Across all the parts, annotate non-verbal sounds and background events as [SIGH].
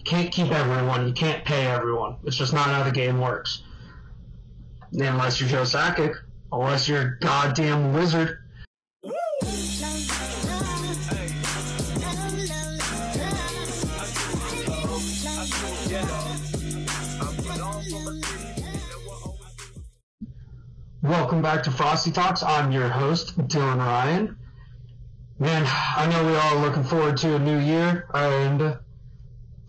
You can't keep everyone. You can't pay everyone. It's just not how the game works. Unless you're Joe Sakic, unless you're a goddamn wizard. Welcome back to Frosty Talks. I'm your host, Dylan Ryan. Man, I know we all looking forward to a new year, and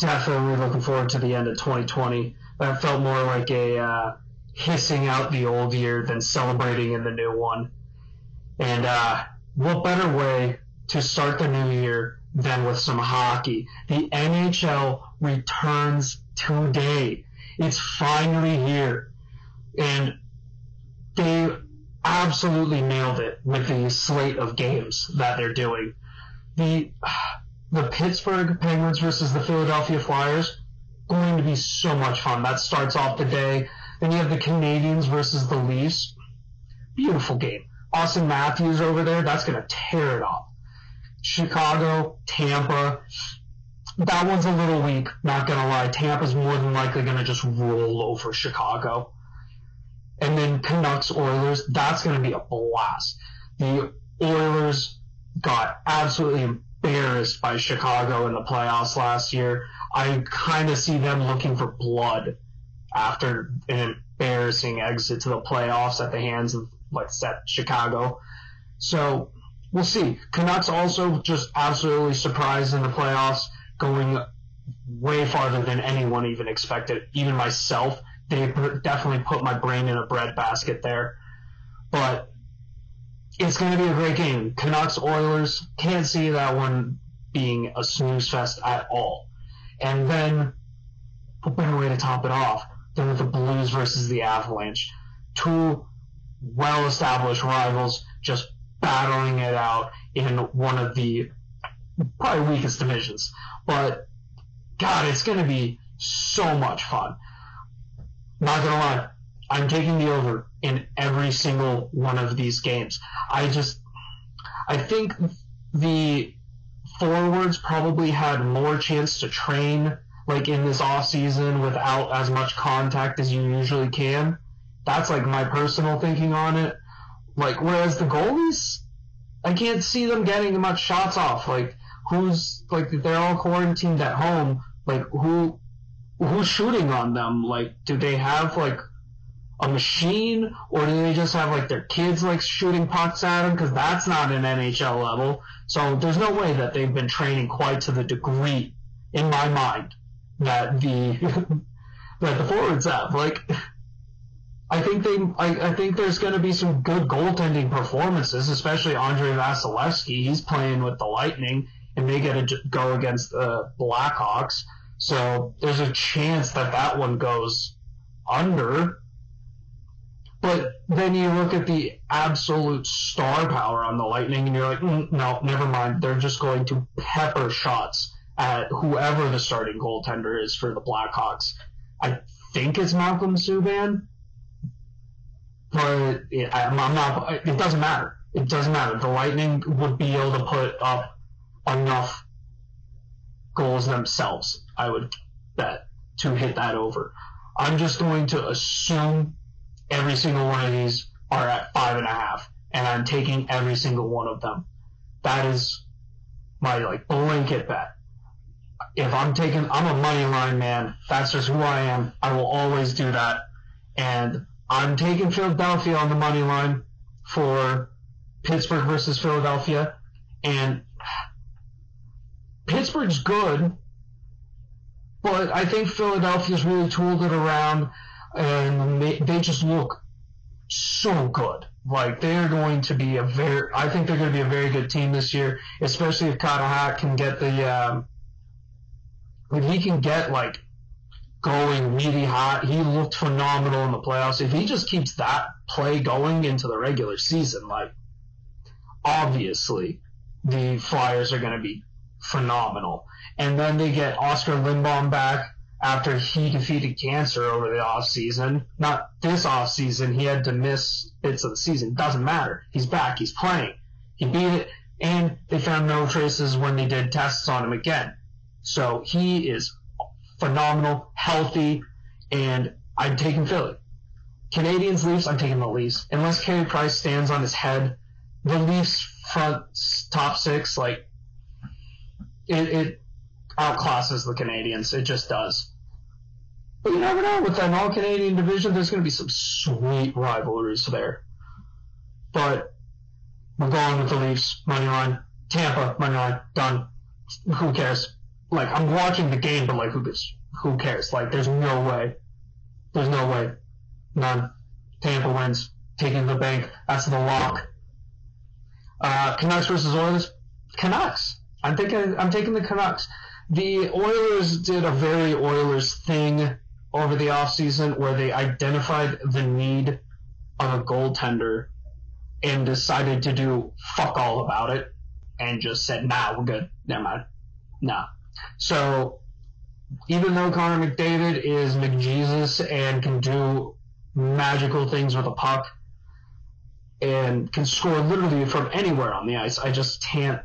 definitely looking forward to the end of 2020. That felt more like a uh, hissing out the old year than celebrating in the new one. And uh, what better way to start the new year than with some hockey? The NHL returns today. It's finally here. And they absolutely nailed it with the slate of games that they're doing. The the Pittsburgh Penguins versus the Philadelphia Flyers going to be so much fun. That starts off the day. Then you have the Canadiens versus the Leafs. Beautiful game. Auston Matthews over there, that's going to tear it off. Chicago, Tampa. That one's a little weak, not going to lie. Tampa's more than likely going to just roll over Chicago and then Canucks Oilers. That's going to be a blast. The Oilers got absolutely embarrassed by Chicago in the playoffs last year. I kind of see them looking for blood after an embarrassing exit to the playoffs at the hands of, like said, Chicago. So we'll see. Canucks also just absolutely surprised in the playoffs, going way farther than anyone even expected, even myself they definitely put my brain in a breadbasket there. But it's going to be a great game. Canucks Oilers can't see that one being a snooze fest at all. And then what better way to top it off than with the Blues versus the Avalanche, two well-established rivals just battling it out in one of the probably weakest divisions. But God, it's going to be so much fun. Not gonna lie, I'm taking the over in every single one of these games. I just, I think the forwards probably had more chance to train like in this off season without as much contact as you usually can. That's like my personal thinking on it. Like whereas the goalies, I can't see them getting much shots off. Like who's like they're all quarantined at home. Like who who's shooting on them? Like, do they have like a machine, or do they just have like their kids like shooting pucks at them? Because that's not an NHL level. So there's no way that they've been training quite to the degree, in my mind, that the [LAUGHS] that the forwards have. Like, I think they, I, I think there's going to be some good goaltending performances, especially Andrei Vasilevskiy. He's playing with the Lightning, and they get to go against the Blackhawks. So there's a chance that that one goes under. But then you look at the absolute star power on the Lightning, and you're like, mm, no, never mind. They're just going to pepper shots at whoever the starting goaltender is for the Blackhawks. I think it's Malcolm Subban, but I'm not. It doesn't matter. It doesn't matter. The Lightning would be able to put up enough goals themselves, I would bet, to hit that over. I'm just going to assume every single one of these are at five and a half, and I'm taking every single one of them. That is my like blanket bet. If I'm taking, I'm a money line man. That's just who I am. I will always do that, and I'm taking Philadelphia on the money line for Pittsburgh versus Philadelphia, and Pittsburgh's good, but I think Philadelphia's really tooled it around, and they, they just look so good. Like they're going to be a very, I think they're going to be a very good team this year, especially if Hack can get the, um, if he can get like going really hot. He looked phenomenal in the playoffs. If he just keeps that play going into the regular season, like obviously the Flyers are going to be phenomenal. And then they get Oskar Lindblom back after he defeated cancer over the off season. Not this off season. He had to miss bits of the season. Doesn't matter. He's back. He's playing. He beat it, and they found no traces when they did tests on him again. So he is phenomenal, healthy, and I'm taking Philly. Canadiens, Leafs, I'm taking the Leafs. Unless Carey Price stands on his head, the Leafs front top six, like it, it outclasses the Canadiens. It just does. But you never know. With that all Canadian division, there's going to be some sweet rivalries there. But we're going with the Leafs money line. Tampa money line done. Who cares? Like I'm watching the game, but like who cares? Who cares? Like there's no way. There's no way. None. Tampa wins. Taking the bank. That's the lock. Uh, Canucks versus Oilers. Canucks. I'm thinking. I'm taking the Canucks. The Oilers did a very Oilers thing over the offseason where they identified the need of a goaltender and decided to do fuck all about it and just said, nah, we're good. Never mind. Nah. So even though Connor McDavid is McJesus and can do magical things with a puck and can score literally from anywhere on the ice, I just can't.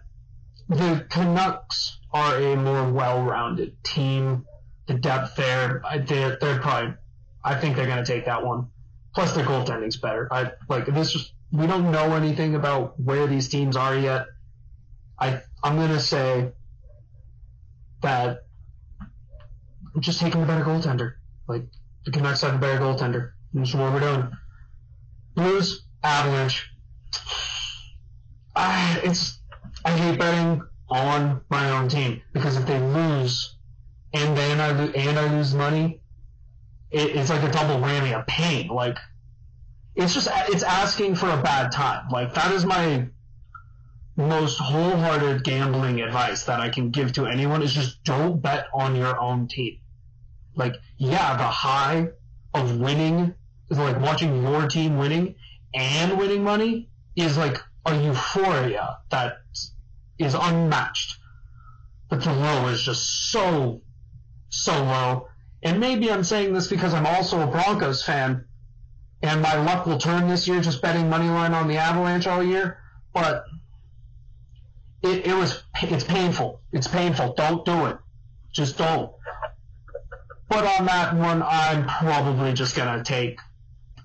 The Canucks are a more well-rounded team. The depth there, they're, they're probably, I think they're going to take that one. Plus, their goaltending's better. I like this. We don't know anything about where these teams are yet. I I'm going to say that I'm just taking the better goaltender. Like the Canucks have a better goaltender. That's what we're doing. Blues, Avalanche. I [SIGHS] ah, it's I hate betting on my own team because if they lose and then I and I lose money, it, it's like a double whammy of pain. Like it's just it's asking for a bad time. Like that is my most wholehearted gambling advice that I can give to anyone is just don't bet on your own team. Like, yeah, the high of winning, is like watching your team winning and winning money is like a euphoria that is unmatched. But the low is just so, so low. And maybe I'm saying this because I'm also a Broncos fan, and my luck will turn this year just betting money line on the Avalanche all year. But it, it was it's painful. It's painful. Don't do it. Just don't. But on that one, I'm probably just gonna take.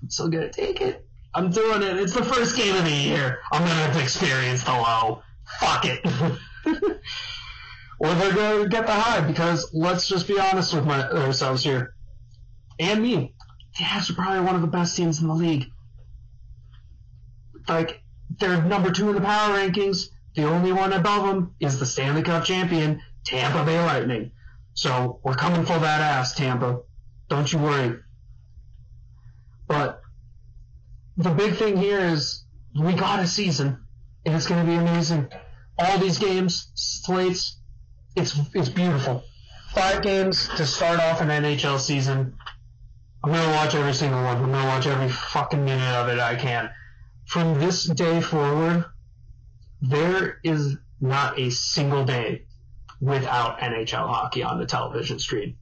I'm still gonna take it. I'm doing it. It's the first game of the year. I'm gonna experience the low. Fuck it. [LAUGHS] or they're gonna get the high because let's just be honest with my, ourselves here, and me. The Avs are probably one of the best teams in the league. Like they're number two in the power rankings. The only one above them is the Stanley Cup champion, Tampa Bay Lightning. So we're coming for that ass, Tampa. Don't you worry. But the big thing here is we got a season, and it's going to be amazing. All these games, slates, it's it's beautiful. Five games to start off an NHL season. I'm gonna watch every single one. I'm gonna watch every fucking minute of it I can. From this day forward, there is not a single day without NHL hockey on the television screen.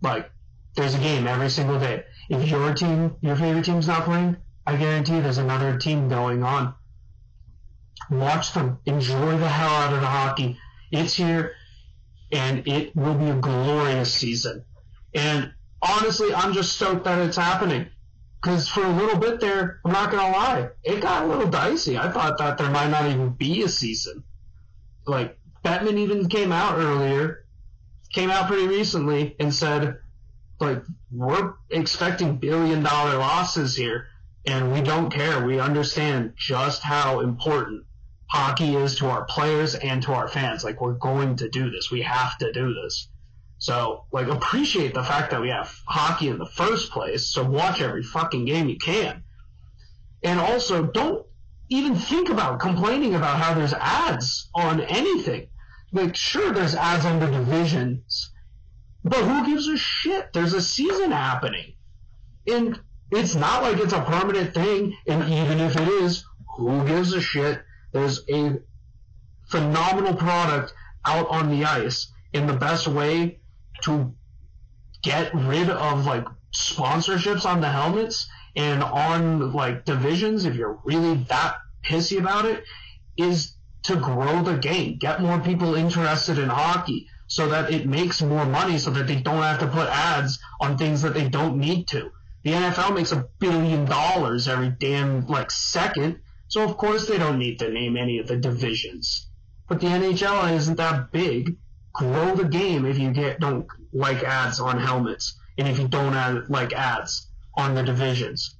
Like, there's a game every single day. If your team, your favorite team's not playing, I guarantee there's another team going on. Watch them. Enjoy the hell out of the hockey. It's here, and it will be a glorious season. And honestly, I'm just stoked that it's happening. Because for a little bit there, I'm not gonna lie, it got a little dicey. I thought that there might not even be a season. Like Bettman even came out earlier, came out pretty recently and said, like, we're expecting billion dollar losses here, and we don't care. We understand just how important hockey is to our players and to our fans. Like, we're going to do this. We have to do this. So, like, appreciate the fact that we have hockey in the first place. So watch every fucking game you can. And also, don't even think about complaining about how there's ads on anything. Like, sure, there's ads on the divisions, but who gives a shit? There's a season happening. And it's not like it's a permanent thing, and even if it is, who gives a shit? There's a phenomenal product out on the ice, and the best way to get rid of like sponsorships on the helmets and on like divisions if you're really that pissy about it is to grow the game, get more people interested in hockey. so that it makes more money so that they don't have to put ads on things that they don't need to. The NFL makes a billion dollars every damn like second, so of course they don't need to name any of the divisions. But the NHL isn't that big. Grow the game if you get don't like ads on helmets, and if you don't add, like ads on the divisions.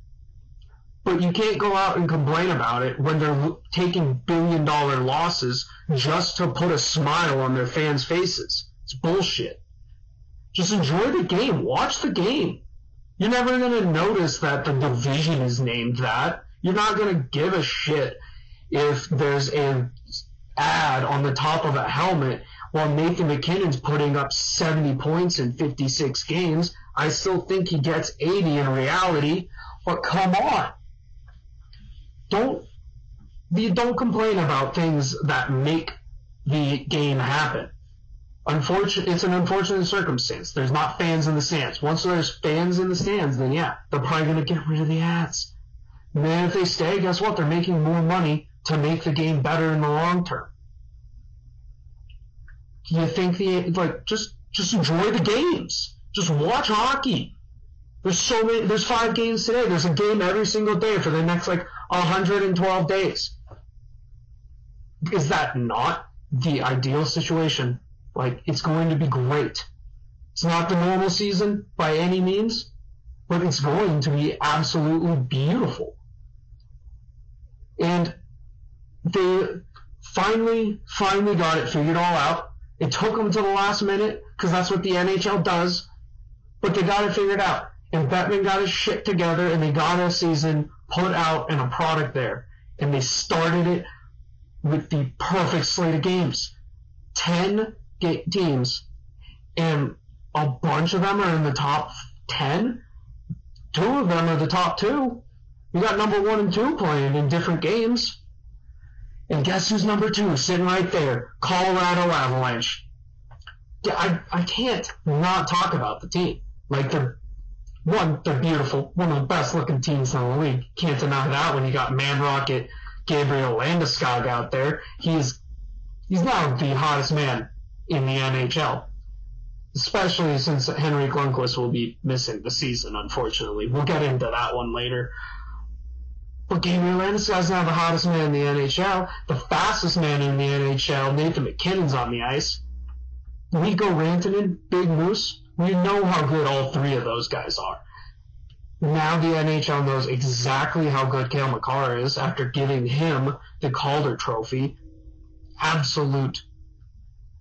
But you can't go out and complain about it when they're taking billion dollar losses just to put a smile on their fans' faces. It's bullshit. Just enjoy the game. Watch the game. You're never going to notice that the division is named that. You're not going to give a shit if there's an ad on the top of a helmet while Nathan MacKinnon's putting up 70 points in 56 games. I still think he gets 80 in reality, but come on. Don't don't complain about things that make the game happen unfortunate. It's an unfortunate circumstance. There's not fans in the stands. Once there's fans in the stands, then yeah, they're probably going to get rid of the ads. Then if they stay, guess what? They're making more money to make the game better in the long term. Do you think the like just just enjoy the games? Just watch hockey. There's so many. There's five games today. There's a game every single day for the next like 112 days. Is that not the ideal situation? Like, it's going to be great. It's not the normal season by any means, but it's going to be absolutely beautiful. And they finally, finally got it figured all out. It took them to the last minute because that's what the NHL does, but they got it figured out. And Bettman got his shit together and they got a season put out and a product there. And they started it with the perfect slate of games. 10 teams, and a bunch of them are in the top 10. Two of them are the top two. You got number one and two playing in different games. And guess who's number two? Sitting right there. Colorado Avalanche. Yeah, I, I can't not talk about the team. Like, they're, one, they're beautiful. One of the best looking teams in the league. Can't deny that when you got Man Rocket Gabriel Landeskog out there. He's, he's now the hottest man in the NHL. Especially since Henrik Lundqvist will be missing the season, unfortunately. We'll get into that one later. But Gabriel Landeskog's now the hottest man in the NHL, the fastest man in the NHL. Nathan MacKinnon's on the ice. Mikko Rantanen, Big Moose. We know how good all three of those guys are. Now the NHL knows exactly how good Cale Makar is after giving him the Calder Trophy. Absolute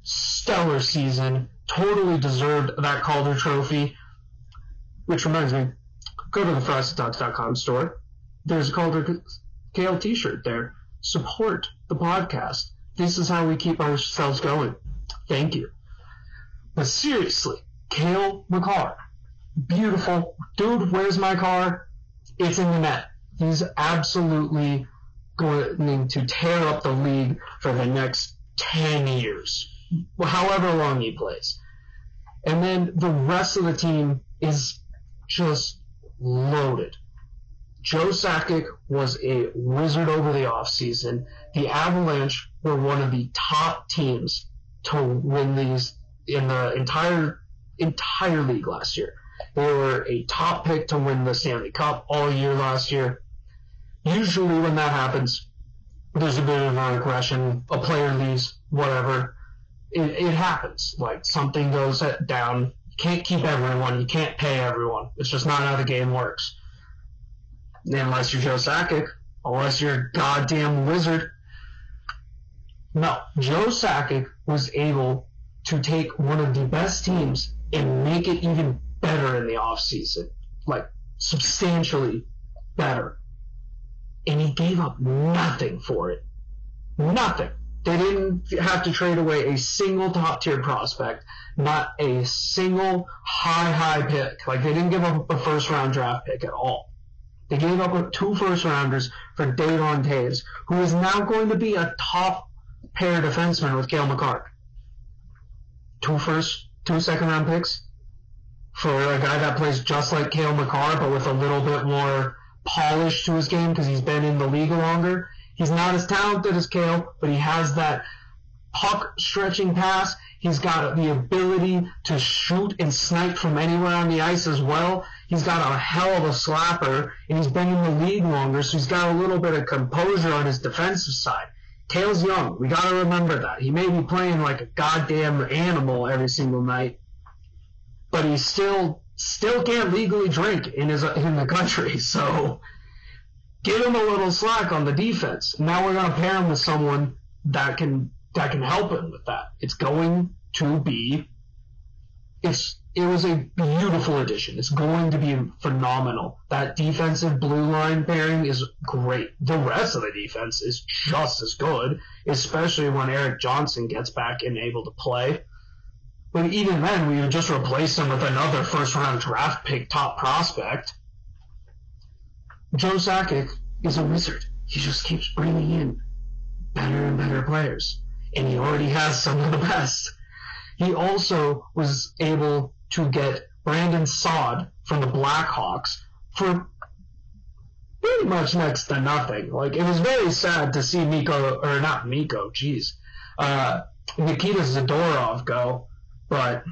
stellar season. Totally deserved that Calder Trophy. Which reminds me, go to the store. There's a Calder Cale t-shirt there. Support the podcast. This is how we keep ourselves going. Thank you. But seriously, Cale Makar. Beautiful. Dude, where's my car? It's in the net. He's absolutely going to tear up the league for the next 10 years however long he plays. And then the rest of the team is just loaded. Joe Sakic was a wizard over the offseason. The Avalanche were one of the top teams to win these in the entire entire league last year. They were a top pick to win the Stanley Cup all year last year. Usually when that happens, there's a bit of a regression, a player leaves, whatever it, it happens. Like something goes down. You can't keep everyone. You can't pay everyone. It's just not how the game works. Unless you're Joe Sakic, unless you're a goddamn wizard. No, Joe Sakic was able to take one of the best teams and make it even better in the offseason. Like, substantially better. And he gave up nothing for it. Nothing. They didn't have to trade away a single top tier prospect, not a single high, high pick. Like they didn't give up a first round draft pick at all. They gave up two first rounders for Devon Toews, who is now going to be a top pair defenseman with Cale Makar. Two first, two second round picks for a guy that plays just like Cale Makar, but with a little bit more polish to his game because he's been in the league longer He's not as talented as Cale, but he has that puck stretching pass. He's got the ability to shoot and snipe from anywhere on the ice as well. He's got a hell of a slapper, and he's been in the league longer, so he's got a little bit of composure on his defensive side. Cale's young. We gotta remember that. He may be playing like a goddamn animal every single night, but he still still can't legally drink in his in the country. [LAUGHS] So give him a little slack on the defense. Now we're gonna pair him with someone that can that can help him with that. It's going to be it's it was a beautiful addition. It's going to be phenomenal. That defensive blue line pairing is great. The rest of the defense is just as good, especially when Erik Johnson gets back and able to play. But even then, we would just replace him with another first round draft pick top prospect. Joe Sakic is a wizard. He just keeps bringing in better and better players and he already has some of the best. He also was able to get Brandon Saad from the Blackhawks for pretty much next to nothing. Like it was very sad to see Mikko or not Mikko, jeez, uh, Nikita Zadorov go, but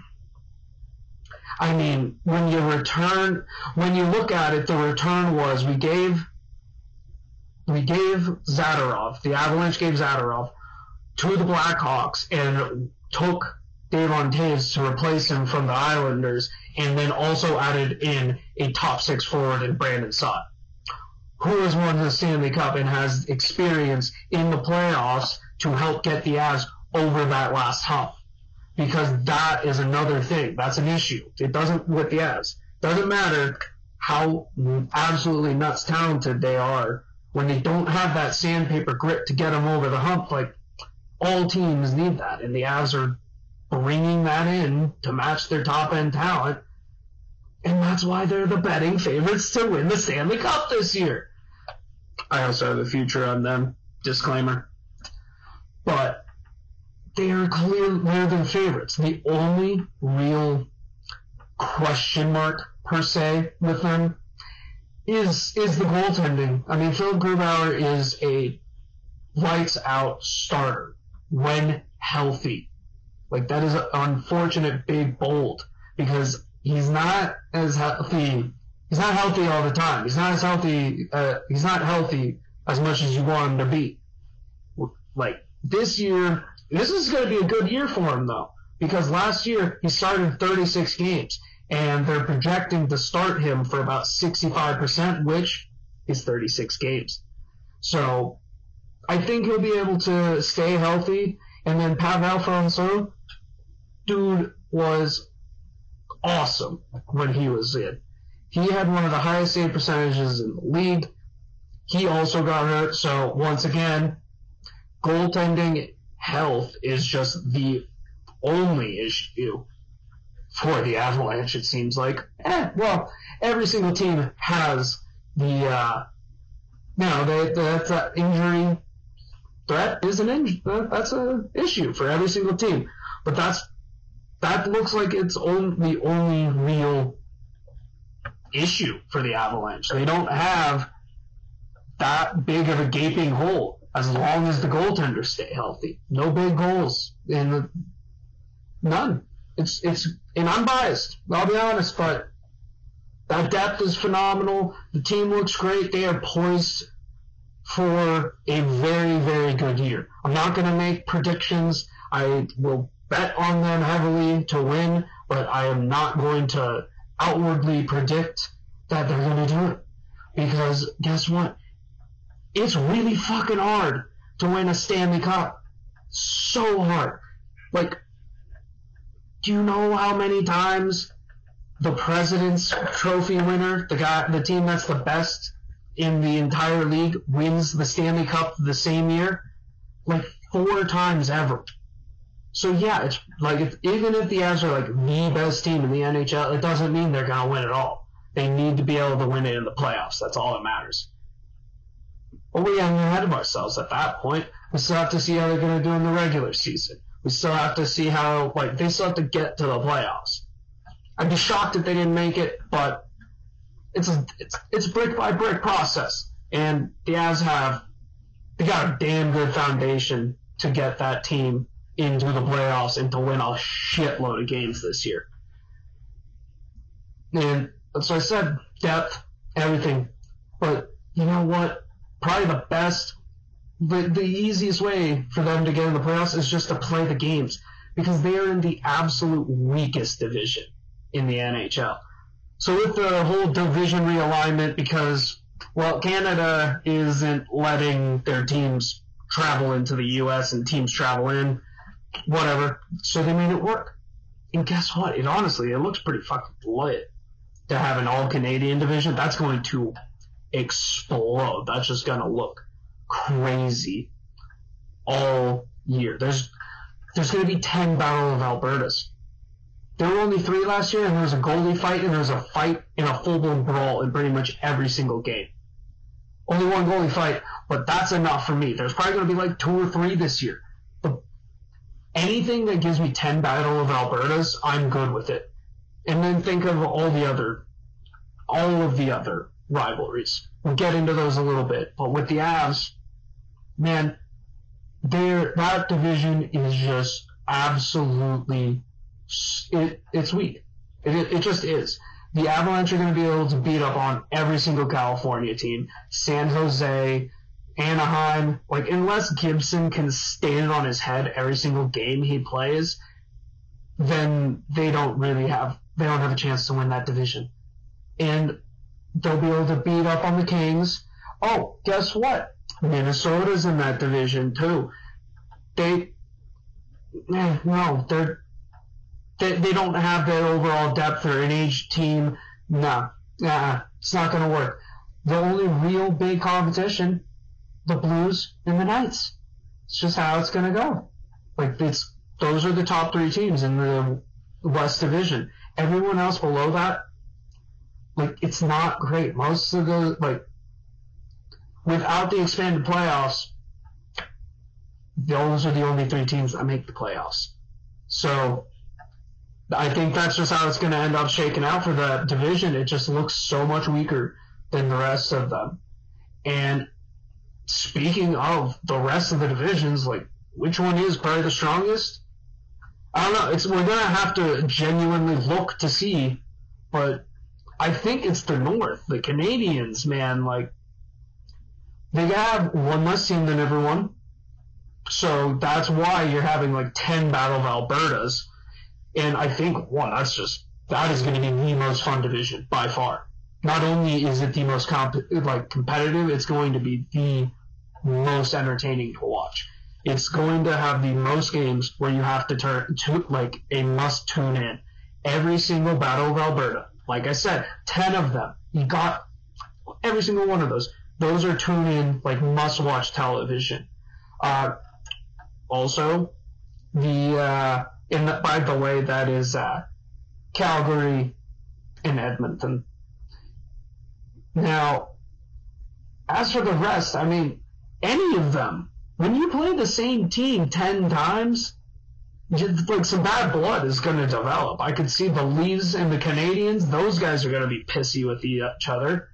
I mean when you return, when you look at it, the return was we gave we gave Zadorov, the Avalanche gave Zadorov to the Blackhawks and took Devon Toews to replace him from the Islanders, and then also added in a top six forward in Brandon Saad, who has won the Stanley Cup and has experience in the playoffs to help get the Avs over that last hump. Because that is another thing. That's an issue. It doesn't with the Avs. Doesn't matter how absolutely nuts talented they are when they don't have that sandpaper grit to get them over the hump. Like all teams need that, and the Avs are bringing that in to match their top end talent, and that's why they're the betting favorites to win the Stanley Cup this year. I also have a future on them. Disclaimer. But they are clear they're the favorites. The only real question mark per se with them is is the goaltending. I mean, Philipp Grubauer is a lights out starter when healthy. Like that is an unfortunate big bold because he's not as healthy. He's not healthy all the time. He's not as healthy. Uh, he's not healthy as much as you want him to be. Like this year, this is going to be a good year for him though, because last year he started 36 games, and they're projecting to start him for about 65%, which is 36 games. So I think he'll be able to stay healthy. And then Pavel Francouz, dude was awesome when he was in. He had one of the highest save percentages in the league. He also got hurt. So once again, goaltending health is just the only issue for the Avalanche. It seems like. Eh, well, every single team has the, uh, you know, they, that's an injury that is an in, that's an issue for every single team. But that's that looks like it's only the only real issue for the Avalanche. They don't have that big of a gaping hole as long as the goaltenders stay healthy. No big goals the none. It's it's and I'm biased. I'll be honest, but that depth is phenomenal. The team looks great. They are poised for a very, very good year. I'm not going to make predictions. I will bet on them heavily to win, but I am not going to outwardly predict that they're going to do it. Because guess what? It's really fucking hard to win a Stanley Cup. So hard. Like, do you know how many times the President's Trophy winner, the guy, the team that's the best in the entire league wins the Stanley Cup the same year, like four times ever. So yeah, it's like if, even if the Avs are like the best team in the NHL, it doesn't mean they're gonna win at all. They need to be able to win it in the playoffs. That's all that matters. But we're getting ahead of ourselves at that point. We still have to see how they're gonna do in the regular season. We still have to see how like they still have to get to the playoffs. I'd be shocked if they didn't make it, but it's a it's it's brick by brick process, and the Avs have they got a damn good foundation to get that team into the playoffs and to win a shitload of games this year. And so I said depth, everything. But you know what? Probably the best, the, the easiest way for them to get in the playoffs is just to play the games because they are in the absolute weakest division in the NHL. So with the whole division realignment, because well, Canada isn't letting their teams travel into the U.S. and teams travel in, whatever. So they made it work. And guess what? It honestly, it looks pretty fucking lit to have an all Canadian division. That's going to explode. That's just gonna look crazy all year. There's there's gonna be ten Battle of Albertas. There were only three last year, and there was a goalie fight, and there was a fight in a full blown brawl in pretty much every single game. Only one goalie fight, but that's enough for me. There's probably going to be like two or three this year. Anything that gives me 10 Battle of Albertas, I'm good with it. And then think of all the other, all of the other rivalries. We'll get into those a little bit. But with the Avs, man, there that division is just absolutely it, it's weak. It, it just is the Avalanche are going to be able to beat up on every single California team. San Jose, Anaheim, like unless Gibson can stand on his head every single game he plays, then they don't really have they don't have a chance to win that division. And they'll be able to beat up on the Kings. Oh, guess what? Minnesota's in that division too. They eh, no, they're they, they don't have that overall depth or an age team. No, nah, it's not going to work. The only real big competition, the Blues and the Knights. It's just how it's going to go. Like it's those are the top three teams in the West Division. Everyone else below that, like it's not great. Most of the like without the expanded playoffs, those are the only three teams that make the playoffs. So I think that's just how it's going to end up shaking out for the division. It just looks so much weaker than the rest of them. And speaking of the rest of the divisions, like which one is probably the strongest? I don't know. It's we're gonna have to genuinely look to see, but I think it's the North, the Canadians, man. Like they have one less team than everyone, so that's why you're having like ten Battle of Albertas and I think, one, that's just, that is going to be the most fun division by far. Not only is it the most comp- like competitive, it's going to be the most entertaining to watch. It's going to have the most games where you have to turn to like a must tune in. Every single Battle of Alberta, like I said, ten of them. You got every single one of those. Those are tune in like must watch television. Uh, also, the uh, in the, by the way, that is uh, Calgary and Edmonton. Now, as for the rest, I mean, any of them, when you play the same team 10 times, like some bad blood is going to develop. I could see the Leafs and the Canadiens; those guys are going to be pissy with each other.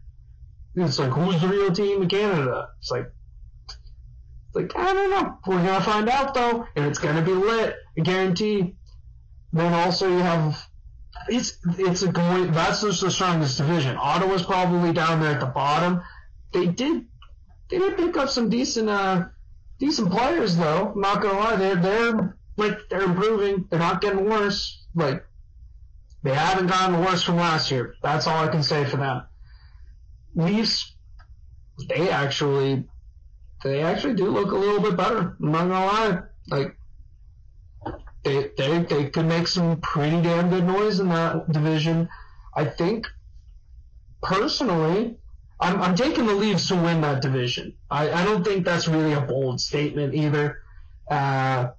It's like, who's the real team in Canada? It's like, like, I don't know. We're gonna find out though, and it's gonna be lit. I guarantee. Then also you have it's it's a going that's just the strongest division. Ottawa's probably down there at the bottom. They did they did pick up some decent uh decent players though. I'm not gonna lie, they're they're like they're improving. They're not getting worse. Like they haven't gotten worse from last year. That's all I can say for them. Leafs, they actually they actually do look a little bit better. I'm not gonna lie. Like they they they could make some pretty damn good noise in that division. I think personally, I'm I'm taking the Leafs to win that division. I, I don't think that's really a bold statement either. Uh,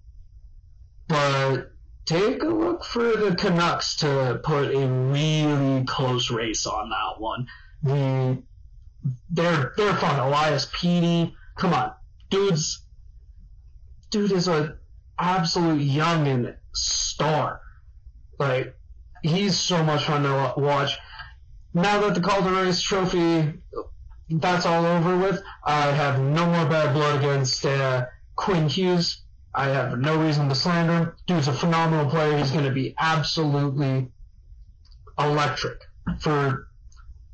but take a look for the Canucks to put a really close race on that one. The they're they're fun. Elias Petey, Come on, dude's dude is a absolute young and star. Like he's so much fun to watch. Now that the Calder Race Trophy that's all over with, I have no more bad blood against uh, Quinn Hughes. I have no reason to slander him. Dude's a phenomenal player. He's going to be absolutely electric for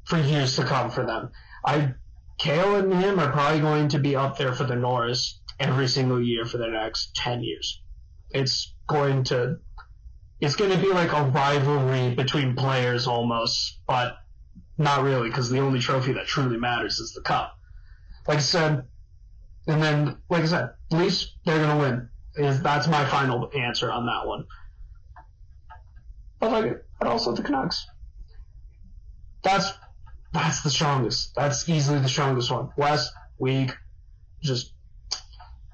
for years to come for them. I Cale and him are probably going to be up there for the Norris every single year for the next ten years. It's going to it's going to be like a rivalry between players almost, but not really because the only trophy that truly matters is the cup. Like I said, and then like I said, Leafs they're going to win. Is that's my final answer on that one. But like, but also the Canucks. That's that's the strongest. That's easily the strongest one. West weak, just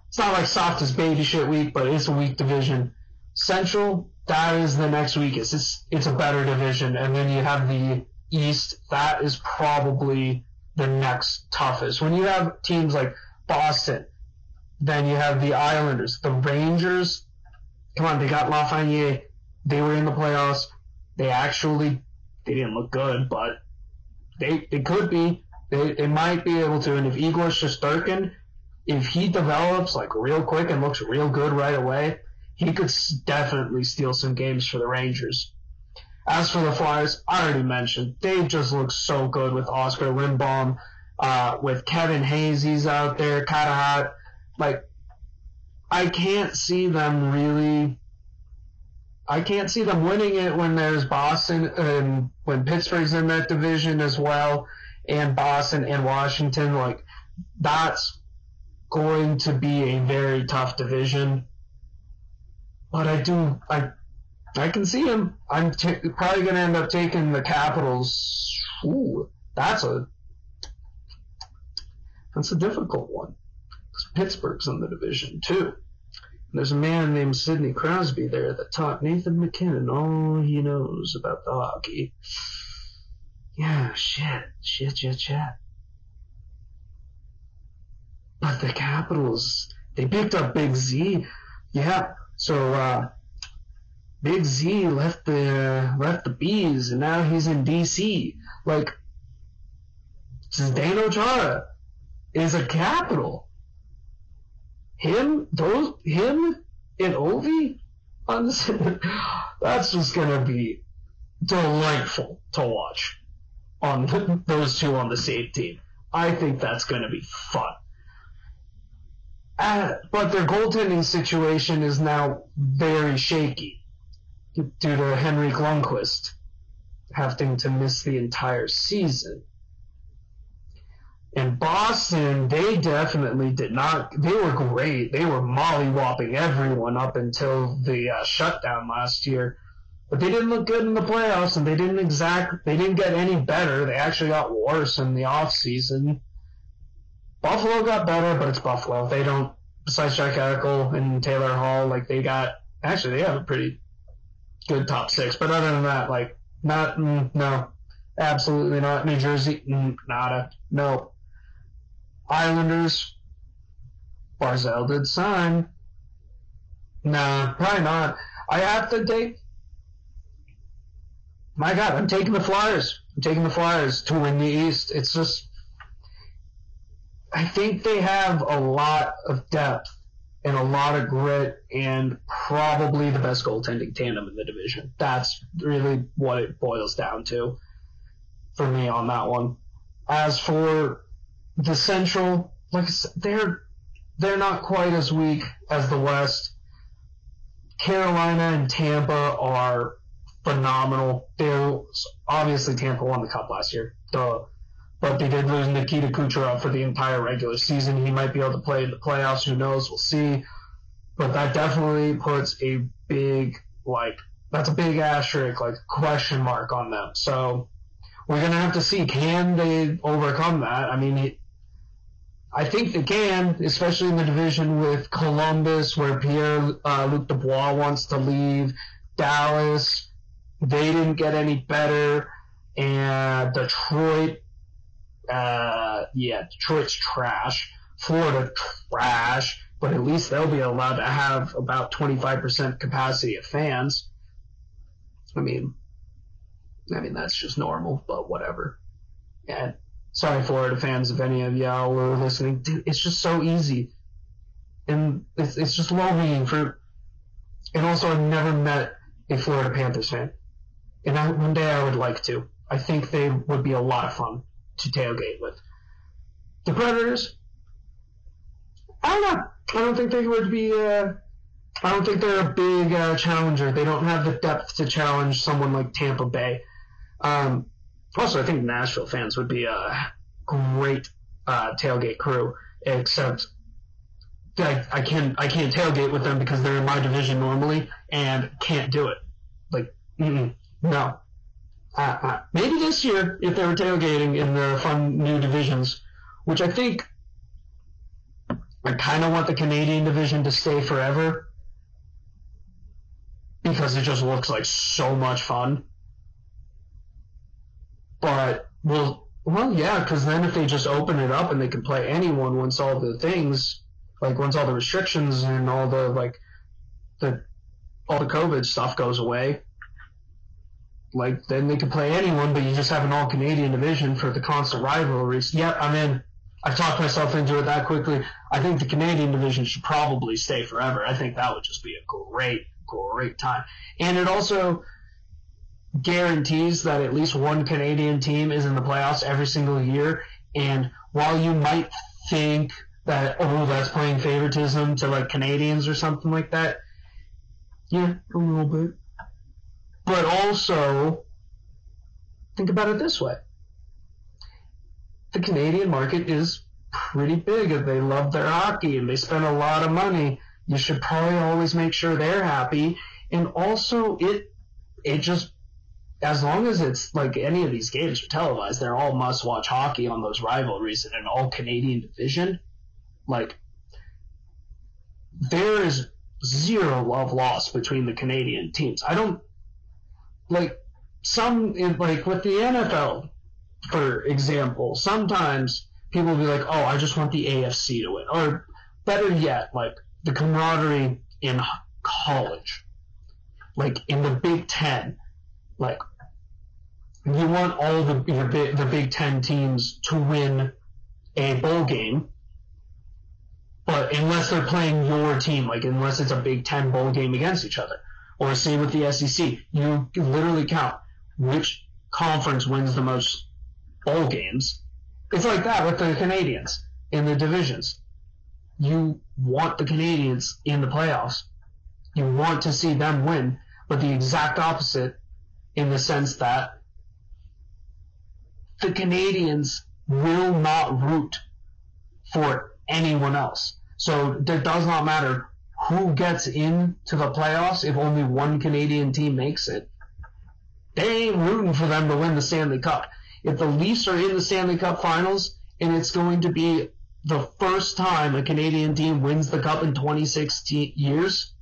it's not like soft as baby shit weak, but it's a weak division. Central that is the next weakest. It's it's a better division, and then you have the East. That is probably the next toughest. When you have teams like Boston, then you have the Islanders, the Rangers. Come on, they got Lafreniere. They were in the playoffs. They actually they didn't look good, but they they could be. They they might be able to. And if Igor Shesterkin, if he develops like real quick and looks real good right away, he could definitely steal some games for the Rangers. As for the Flyers, I already mentioned they just look so good with Oskar Lindblom, uh, with Kevin Hayes, he's out there, kind of hot. Like, I can't see them really. I can't see them winning it when there's Boston and when Pittsburgh's in that division as well, and Boston and Washington. Like, that's going to be a very tough division. But I do, I, I can see him. I'm t- probably going to end up taking the Capitals. Ooh, that's a, that's a difficult one. Pittsburgh's in the division too. There's a man named Sidney Crosby there that taught Nathan MacKinnon all he knows about the hockey. Yeah, shit, shit, shit, shit. But the Capitals, they picked up Big Z. Yeah, so uh, Big Z left the left the bees, and now he's in DC. Like, Zdeno Chara is a capital him, those, him and Ovi [LAUGHS] that's just gonna be delightful to watch on [LAUGHS] those two on the same team. I think that's gonna be fun. Uh, but their goaltending situation is now very shaky due to Henrik Lundqvist having to miss the entire season. In Boston, they definitely did not. They were great. They were mollywopping everyone up until the uh, shutdown last year. But they didn't look good in the playoffs, and they didn't exact. They didn't get any better. They actually got worse in the off season. Buffalo got better, but it's Buffalo. They don't. Besides Jack Eichel and Taylor Hall, like they got. Actually, they have a pretty good top six. But other than that, like not mm, no, absolutely not. New Jersey, mm, nada, no. Islanders, Barzal did sign. Nah, probably not. I have to take. My God, I'm taking the Flyers. I'm taking the Flyers to win the East. It's just. I think they have a lot of depth and a lot of grit and probably the best goaltending tandem in the division. That's really what it boils down to for me on that one. As for the Central, like they're they're not quite as weak as the West. Carolina and Tampa are phenomenal. They're obviously Tampa won the cup last year, duh. But they did lose Nikita Kucherov for the entire regular season. He might be able to play in the playoffs. Who knows? We'll see. But that definitely puts a big like that's a big asterisk, like question mark on them. So we're gonna have to see can they overcome that. I mean, I think they can, especially in the division with Columbus, where Pierre uh, Luc Dubois wants to leave. Dallas, they didn't get any better, and Detroit, uh, yeah, Detroit's trash. Florida trash, but at least they'll be allowed to have about 25% capacity of fans. I mean, I mean that's just normal, but whatever. And sorry, Florida fans, if any of y'all were listening, dude, it's just so easy. and it's, it's just low hanging fruit. And also, I've never met a Florida Panthers fan, and I, one day I would like to. I think they would be a lot of fun to tailgate with. The Predators, I don't know. I don't think they would be. Uh, I don't think they're a big uh, challenger. They don't have the depth to challenge someone like Tampa Bay. Um, also, I think Nashville fans would be a great uh, tailgate crew, except I, I can't I can't tailgate with them because they're in my division normally and can't do it. Like, no. Uh, uh, maybe this year if they were tailgating in the fun new divisions, which I think I kind of want the Canadian division to stay forever because it just looks like so much fun. But well, well, yeah, because then if they just open it up and they can play anyone once all the things, like once all the restrictions and all the like, the all the COVID stuff goes away, like then they could play anyone, but you just have an all Canadian division for the constant rivalries. Yep, I'm in. I've talked myself into it that quickly. I think the Canadian division should probably stay forever. I think that would just be a great, great time. And it also guarantees that at least one Canadian team is in the playoffs every single year. And while you might think that, oh, that's playing favoritism to like Canadians or something like that, yeah, a little bit. But also, think about it this way the Canadian market is pretty big and they love their hockey and they spend a lot of money. You should probably always make sure they're happy. And also it it just as long as it's like any of these games are televised, they're all must watch hockey on those rivalries in an all Canadian division. Like there is zero love lost between the Canadian teams. I don't like some like with the NFL for example, sometimes people will be like, oh, I just want the AFC to win. Or better yet, like the camaraderie in college, like in the Big Ten, like you want all the the Big Ten teams to win a bowl game, but unless they're playing your team, like unless it's a Big Ten bowl game against each other, or same with the SEC, you literally count which conference wins the most bowl games. It's like that with the Canadians in the divisions. You want the Canadians in the playoffs. You want to see them win, but the exact opposite in the sense that the Canadians will not root for anyone else. So it does not matter who gets into the playoffs if only one Canadian team makes it. They ain't rooting for them to win the Stanley Cup if the Leafs are in the Stanley Cup Finals and it's going to be the first time a Canadian team wins the cup in 26 years,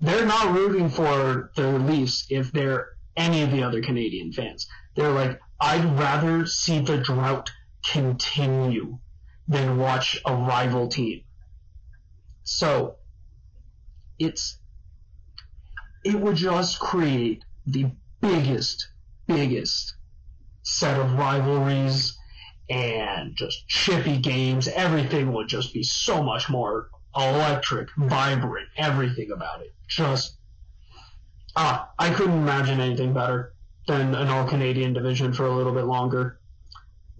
they're not rooting for the Leafs if they're any of the other Canadian fans. They're like, I'd rather see the drought continue than watch a rival team. So, it's, it would just create the biggest, biggest set of rivalries and just chippy games. Everything would just be so much more electric, vibrant, everything about it. Just, ah, I couldn't imagine anything better than an all Canadian division for a little bit longer.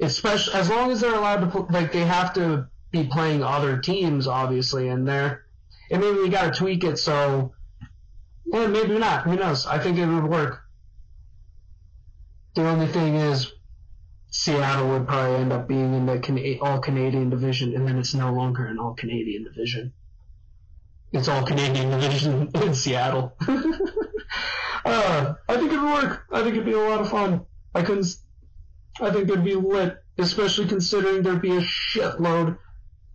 Especially, as long as they're allowed to, like, they have to be playing other teams, obviously, in there. And maybe we gotta tweak it so, yeah, maybe not. Who knows? I think it would work. The only thing is, Seattle would probably end up being in the all Canadian division, and then it's no longer an all Canadian division. It's all Canadian division [LAUGHS] in Seattle. [LAUGHS] uh, I think it'd work. I think it'd be a lot of fun. I couldn't. I think it'd be lit, especially considering there'd be a shitload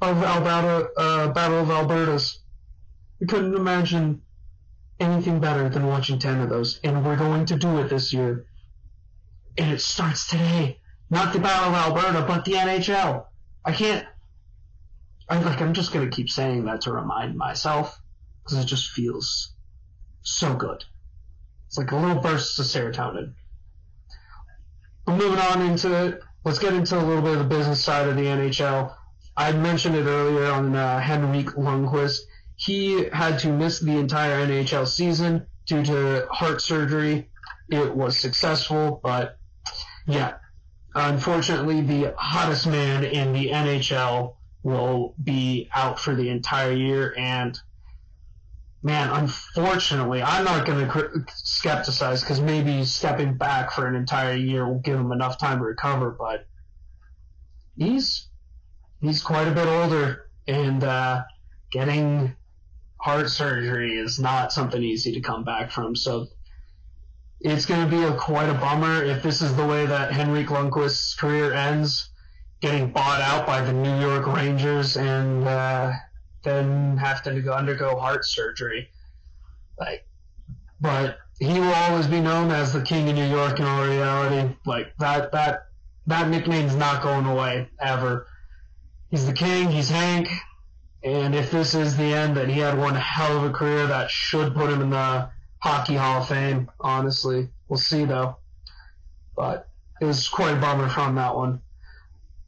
of Alberta, uh, Battle of Albertas. Couldn't imagine anything better than watching ten of those, and we're going to do it this year and it starts today. Not the Battle of Alberta, but the NHL. I can't. I like. I'm just gonna keep saying that to remind myself because it just feels so good. It's like a little burst of serotonin. But moving on into let's get into a little bit of the business side of the NHL. I mentioned it earlier on uh, Henrik Lundqvist. He had to miss the entire NHL season due to heart surgery. It was successful, but yeah, unfortunately, the hottest man in the NHL will be out for the entire year. And man, unfortunately, I'm not going to cr- skepticize because maybe stepping back for an entire year will give him enough time to recover. But he's he's quite a bit older, and uh, getting heart surgery is not something easy to come back from. So it's going to be a, quite a bummer if this is the way that Henrik Lundqvist's career ends, getting bought out by the New York Rangers and uh, then have to go undergo heart surgery. Like, but he will always be known as the King of New York in all reality. Like that that that nickname's not going away ever. He's the king. He's Hank. And if this is the end, then he had one hell of a career that should put him in the Hockey Hall of Fame, honestly. We'll see, though. But it was quite a bummer from that one.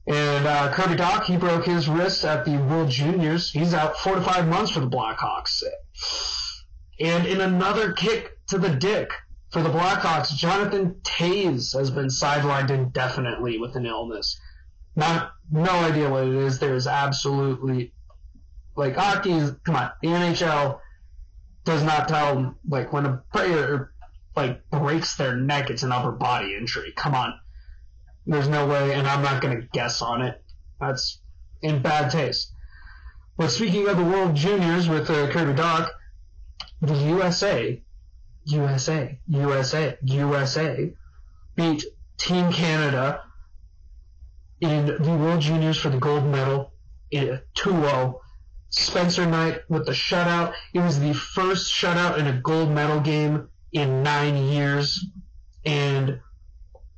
And uh, Kirby Dach, he broke his wrist at the World Juniors. He's out four to five months for the Blackhawks. And in another kick to the dick for the Blackhawks, Jonathan Toews has been sidelined indefinitely with an illness. Not, no idea what it is. There is absolutely, like, hockey come on, the NHL does not tell like when a player like breaks their neck, it's an upper body injury. Come on, there's no way, and I'm not gonna guess on it. That's in bad taste. But speaking of the World Juniors with uh, Kirby Dach, the USA, USA, USA, USA beat Team Canada in the World Juniors for the gold medal in 2-0 Spencer Knight with the shutout. It was the first shutout in a gold medal game in nine years, and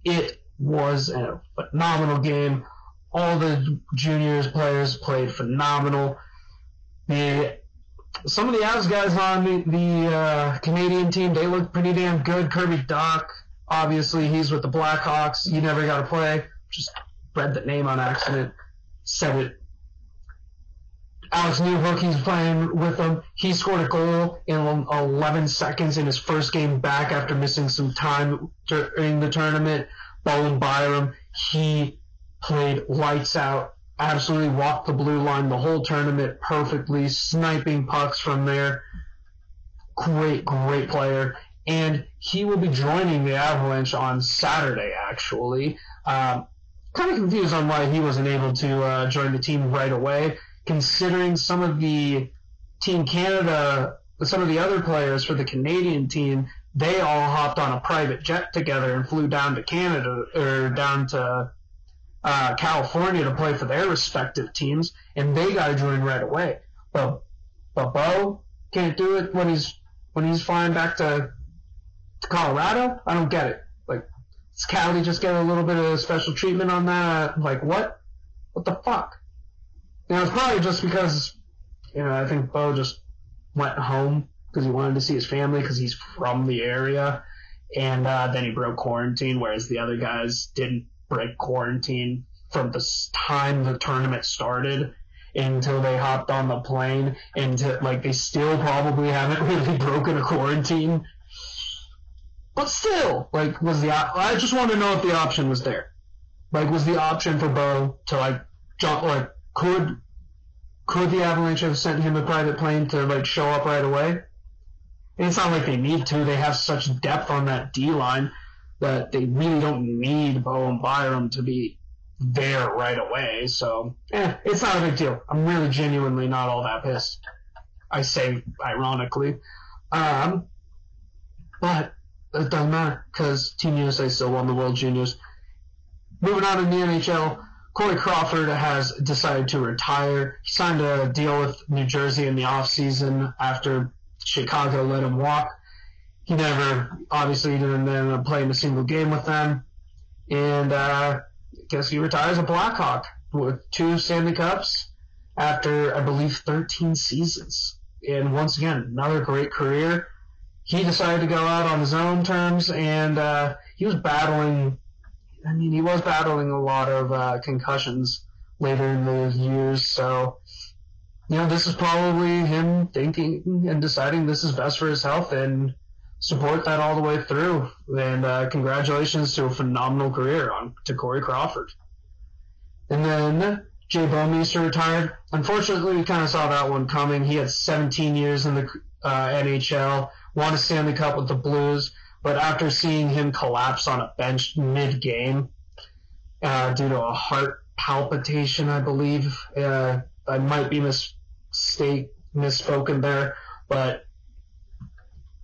it was a phenomenal game. All the juniors players played phenomenal. The some of the Avs guys on the, the uh, Canadian team they looked pretty damn good. Kirby Dach, obviously he's with the Blackhawks. He never got to play. Just read the name on accident. Said it Alex Newhook, he's playing with them. He scored a goal in 11 seconds in his first game back after missing some time during the tournament. Bowen Byram, he played lights out, absolutely walked the blue line the whole tournament perfectly, sniping pucks from there. Great, great player. And he will be joining the Avalanche on Saturday, actually. Um, kind of confused on why he wasn't able to uh, join the team right away considering some of the Team Canada, some of the other players for the Canadian team, they all hopped on a private jet together and flew down to Canada or down to uh, California to play for their respective teams, and they got to join right away. But but Bo can't do it when he's when he's flying back to to Colorado. I don't get it. Like, does Cali just get a little bit of special treatment on that? Like, what? What the fuck? Know, it's probably just because, you know, I think Bo just went home because he wanted to see his family because he's from the area. And uh, then he broke quarantine, whereas the other guys didn't break quarantine from the time the tournament started until they hopped on the plane. And to, like, they still probably haven't [LAUGHS] really broken a quarantine. But still, like, was the I just want to know if the option was there. Like, was the option for Bo to like jump, like could could the Avalanche have sent him a private plane to like show up right away? It's not like they need to. They have such depth on that D line that they really don't need Bowen Byram to be there right away. So, eh, it's not a big deal. I'm really genuinely not all that pissed. I say ironically. Um, but it doesn't matter because Team USA still won the World Juniors. Moving on in the NHL, Corey Crawford has decided to retire. He signed a deal with New Jersey in the offseason after Chicago let him walk. He never, obviously, didn't end up playing a single game with them. And uh, I guess he retires a Blackhawk with two Stanley Cups after, I believe, 13 seasons. And once again, another great career. He decided to go out on his own terms, and uh, he was battling I mean, he was battling a lot of uh, concussions later in the years. So, you know, this is probably him thinking and deciding this is best for his health and support that all the way through. And uh, congratulations to a phenomenal career on to Corey Crawford. And then Jay Bouwmeester retired. Unfortunately, we kind of saw that one coming. He had 17 years in the uh, NHL, won a Stanley Cup with the Blues, but after seeing him collapse on a bench mid-game uh, due to a heart palpitation, I believe, uh, I might be mistake misspoken there, but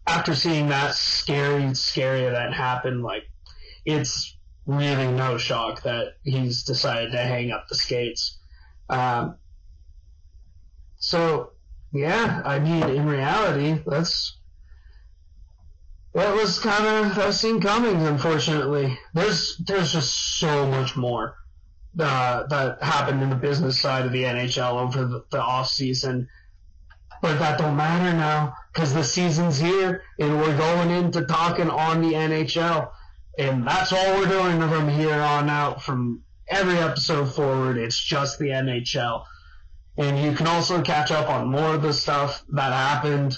after seeing that scary, scary event happen, like it's really no shock that he's decided to hang up the skates. Um, so yeah, I mean, in reality, that's that was kind of that seen coming. Unfortunately, there's there's just so much more uh, that happened in the business side of the NHL over the, the off season, but that don't matter now because the season's here and we're going into talking on the NHL. And that's all we're doing from here on out. From every episode forward, it's just the NHL. And you can also catch up on more of the stuff that happened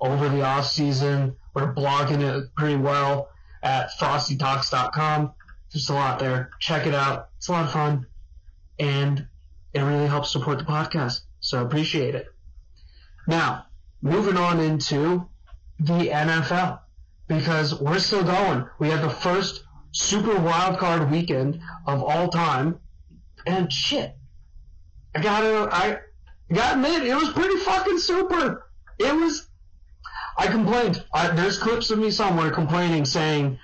over the off season. We're blogging it pretty well at frostytalks.com. There's a lot there. Check it out. It's a lot of fun. And it really helps support the podcast. So appreciate it. Now, moving on into the NFL because we're still going. We had the first super wild card weekend of all time, and shit, I gotta, I gotta admit, it was pretty fucking super. It was. I complained. I, there's clips of me somewhere complaining, saying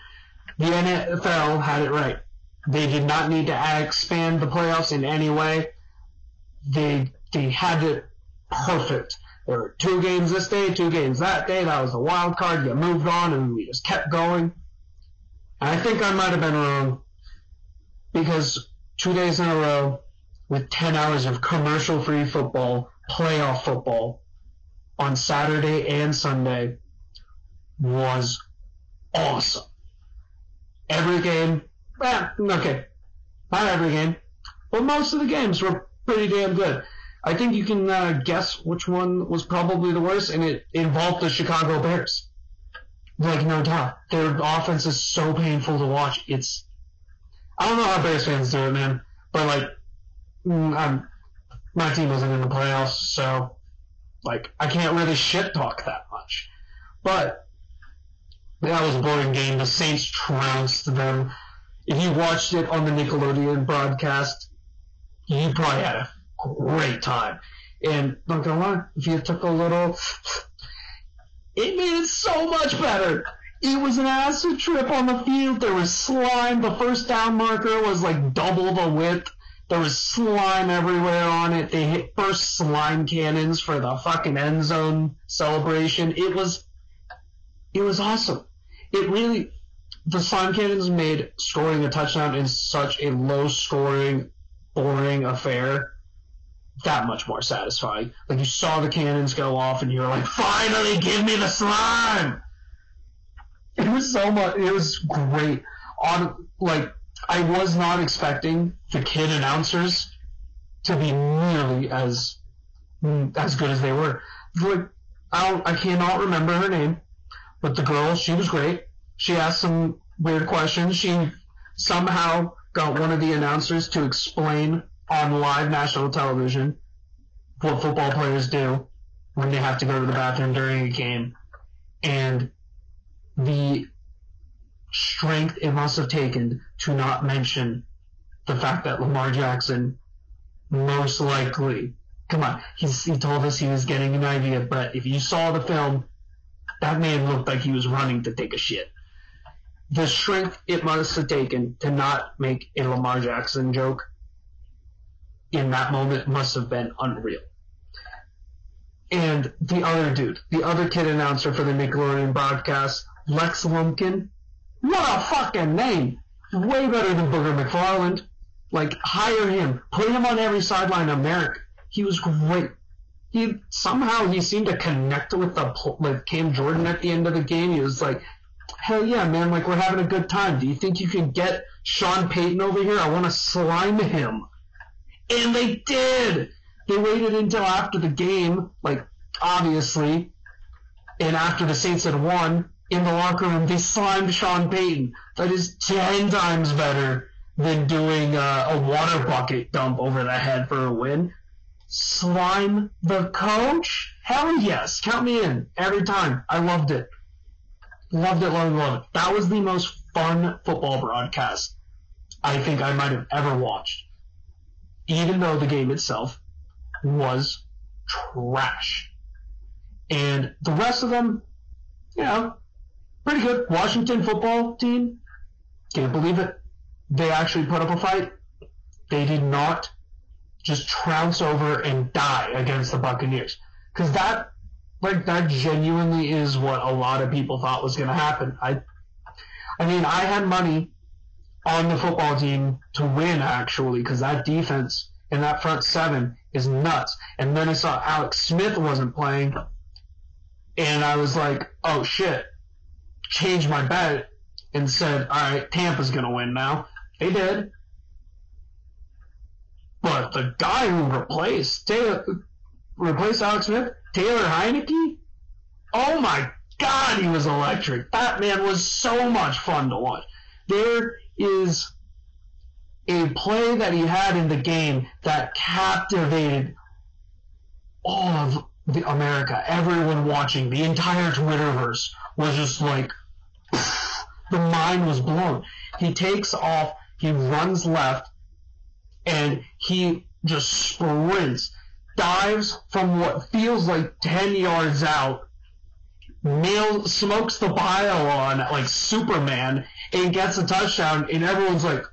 the NFL had it right. They did not need to expand the playoffs in any way. They they had it perfect. There were two games this day, two games that day. That was a wild card. You moved on, and we just kept going. And I think I might have been wrong because two days in a row with 10 hours of commercial-free football, playoff football on Saturday and Sunday was awesome. Every game, okay, not every game, but most of the games were pretty damn good. I think you can uh, guess which one was probably the worst, and it involved the Chicago Bears. Like, no doubt. Their offense is so painful to watch. It's. I don't know how Bears fans do it, man. But, like, mm, I'm, my team wasn't in the playoffs, so, like, I can't really shit talk that much. But, that was a boring game. The Saints trounced them. If you watched it on the Nickelodeon broadcast, you probably had a great time. And not gonna lie, if you took a little, it made it so much better. It was an acid trip on the field. There was slime. The first down marker was like double the width. There was slime everywhere on it. They hit first slime cannons for the fucking end zone celebration. It was, it was awesome. It really, the slime cannons made scoring a touchdown in such a low scoring, boring affair that much more satisfying. Like you saw the cannons go off and you were like, finally give me the slime! It was so much, it was great. On, like, I was not expecting the kid announcers to be nearly as, as good as they were. Like, I don't, I cannot remember her name, but the girl, she was great. She asked some weird questions. She somehow got one of the announcers to explain on live national television what football players do when they have to go to the bathroom during a game and the strength it must have taken to not mention the fact that Lamar Jackson most likely come on he's, he told us he was getting an idea but if you saw the film that man looked like he was running to take a shit the strength it must have taken to not make a Lamar Jackson joke in that moment must have been unreal. And the other dude, the other kid announcer for the Nickelodeon broadcast, Lex Lumpkin, what a fucking name! Way better than Booger McFarland. Like, hire him. Put him on every sideline of Merrick. He was great. He somehow he seemed to connect with the with Cam Jordan at the end of the game. He was like, "Hell yeah, man! Like we're having a good time. Do you think you can get Sean Payton over here? I want to slime him." And they did! They waited until after the game, like, obviously, and after the Saints had won, in the locker room, they slimed Sean Payton. That is ten times better than doing a, a water bucket dump over the head for a win. Slime the coach? Hell yes. Count me in every time. I loved it. Loved it, loved it, loved it. That was the most fun football broadcast I think I might have ever watched. Even though the game itself was trash. And the rest of them, you know, pretty good. Washington football team, can't believe it. They actually put up a fight. They did not just trounce over and die against the Buccaneers. Because that, like, that genuinely is what a lot of people thought was going to happen. I, I mean, I had money on the football team to win, actually, because that defense and that front seven is nuts. And then I saw Alex Smith wasn't playing, and I was like, oh shit. Changed my bet and said, all right, Tampa's going to win now. They did. But the guy who replaced Taylor, replaced Alex Smith, Taylor Heinicke, oh my god, he was electric. That man was so much fun to watch. There is a play that he had in the game that captivated all of America, everyone watching, the entire Twitterverse was just like, the mind was blown. He takes off, he runs left, and he just sprints, dives from what feels like 10 yards out, nails, smokes the pylon like Superman, and gets a touchdown, and everyone's like,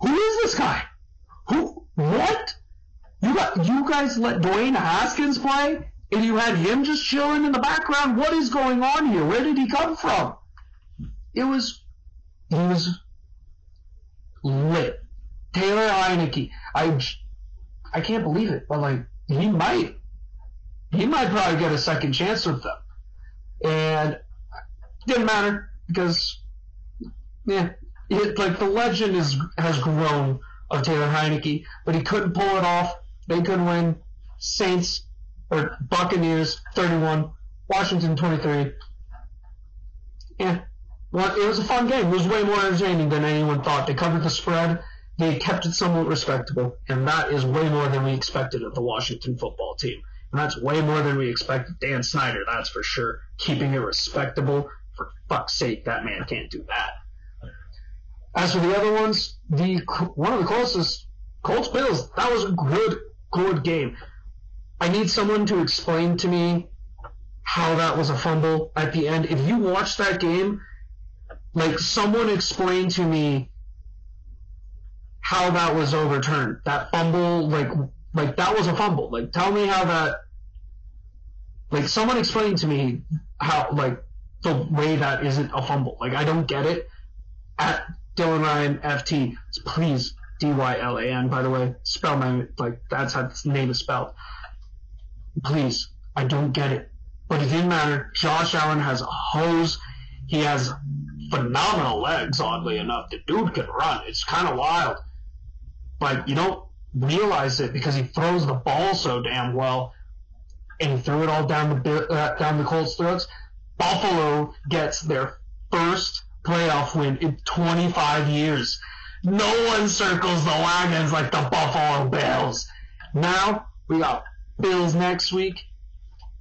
who is this guy? Who, what? You got, you guys let Dwayne Haskins play, and you had him just chilling in the background? What is going on here? Where did he come from? It was, he was lit. Taylor Heinicke. I, I can't believe it, but like he might, he might probably get a second chance with them, and didn't matter because, yeah, it, like the legend is has grown of Taylor Heinicke, but he couldn't pull it off. They couldn't win. Saints or Buccaneers 31, Washington 23. Yeah, it was a fun game. It was way more entertaining than anyone thought. They covered the spread they kept it somewhat respectable, and that is way more than we expected of the Washington football team. And that's way more than we expected Dan Snyder, that's for sure. Keeping it respectable, for fuck's sake, that man can't do that. As for the other ones, the one of the closest Colts Bills, that was a good, good game. I need someone to explain to me how that was a fumble at the end. If you watch that game, like someone explain to me how that was overturned. That fumble, like, like that was a fumble. Like, tell me how that. Like, someone explain to me how, like, the way that isn't a fumble. Like, I don't get it. At Dylan Ryan FT, please D Y L A N. By the way, spell my like that's how the name is spelled. Please, I don't get it. But it didn't matter. Josh Allen has a hose. He has phenomenal legs. Oddly enough, the dude can run. It's kind of wild but you don't realize it because he throws the ball so damn well, and he threw it all down the uh, down the Colts' throats. Buffalo gets their first playoff win in 25 years. No one circles the wagons like the Buffalo Bills. Now we got Bills next week,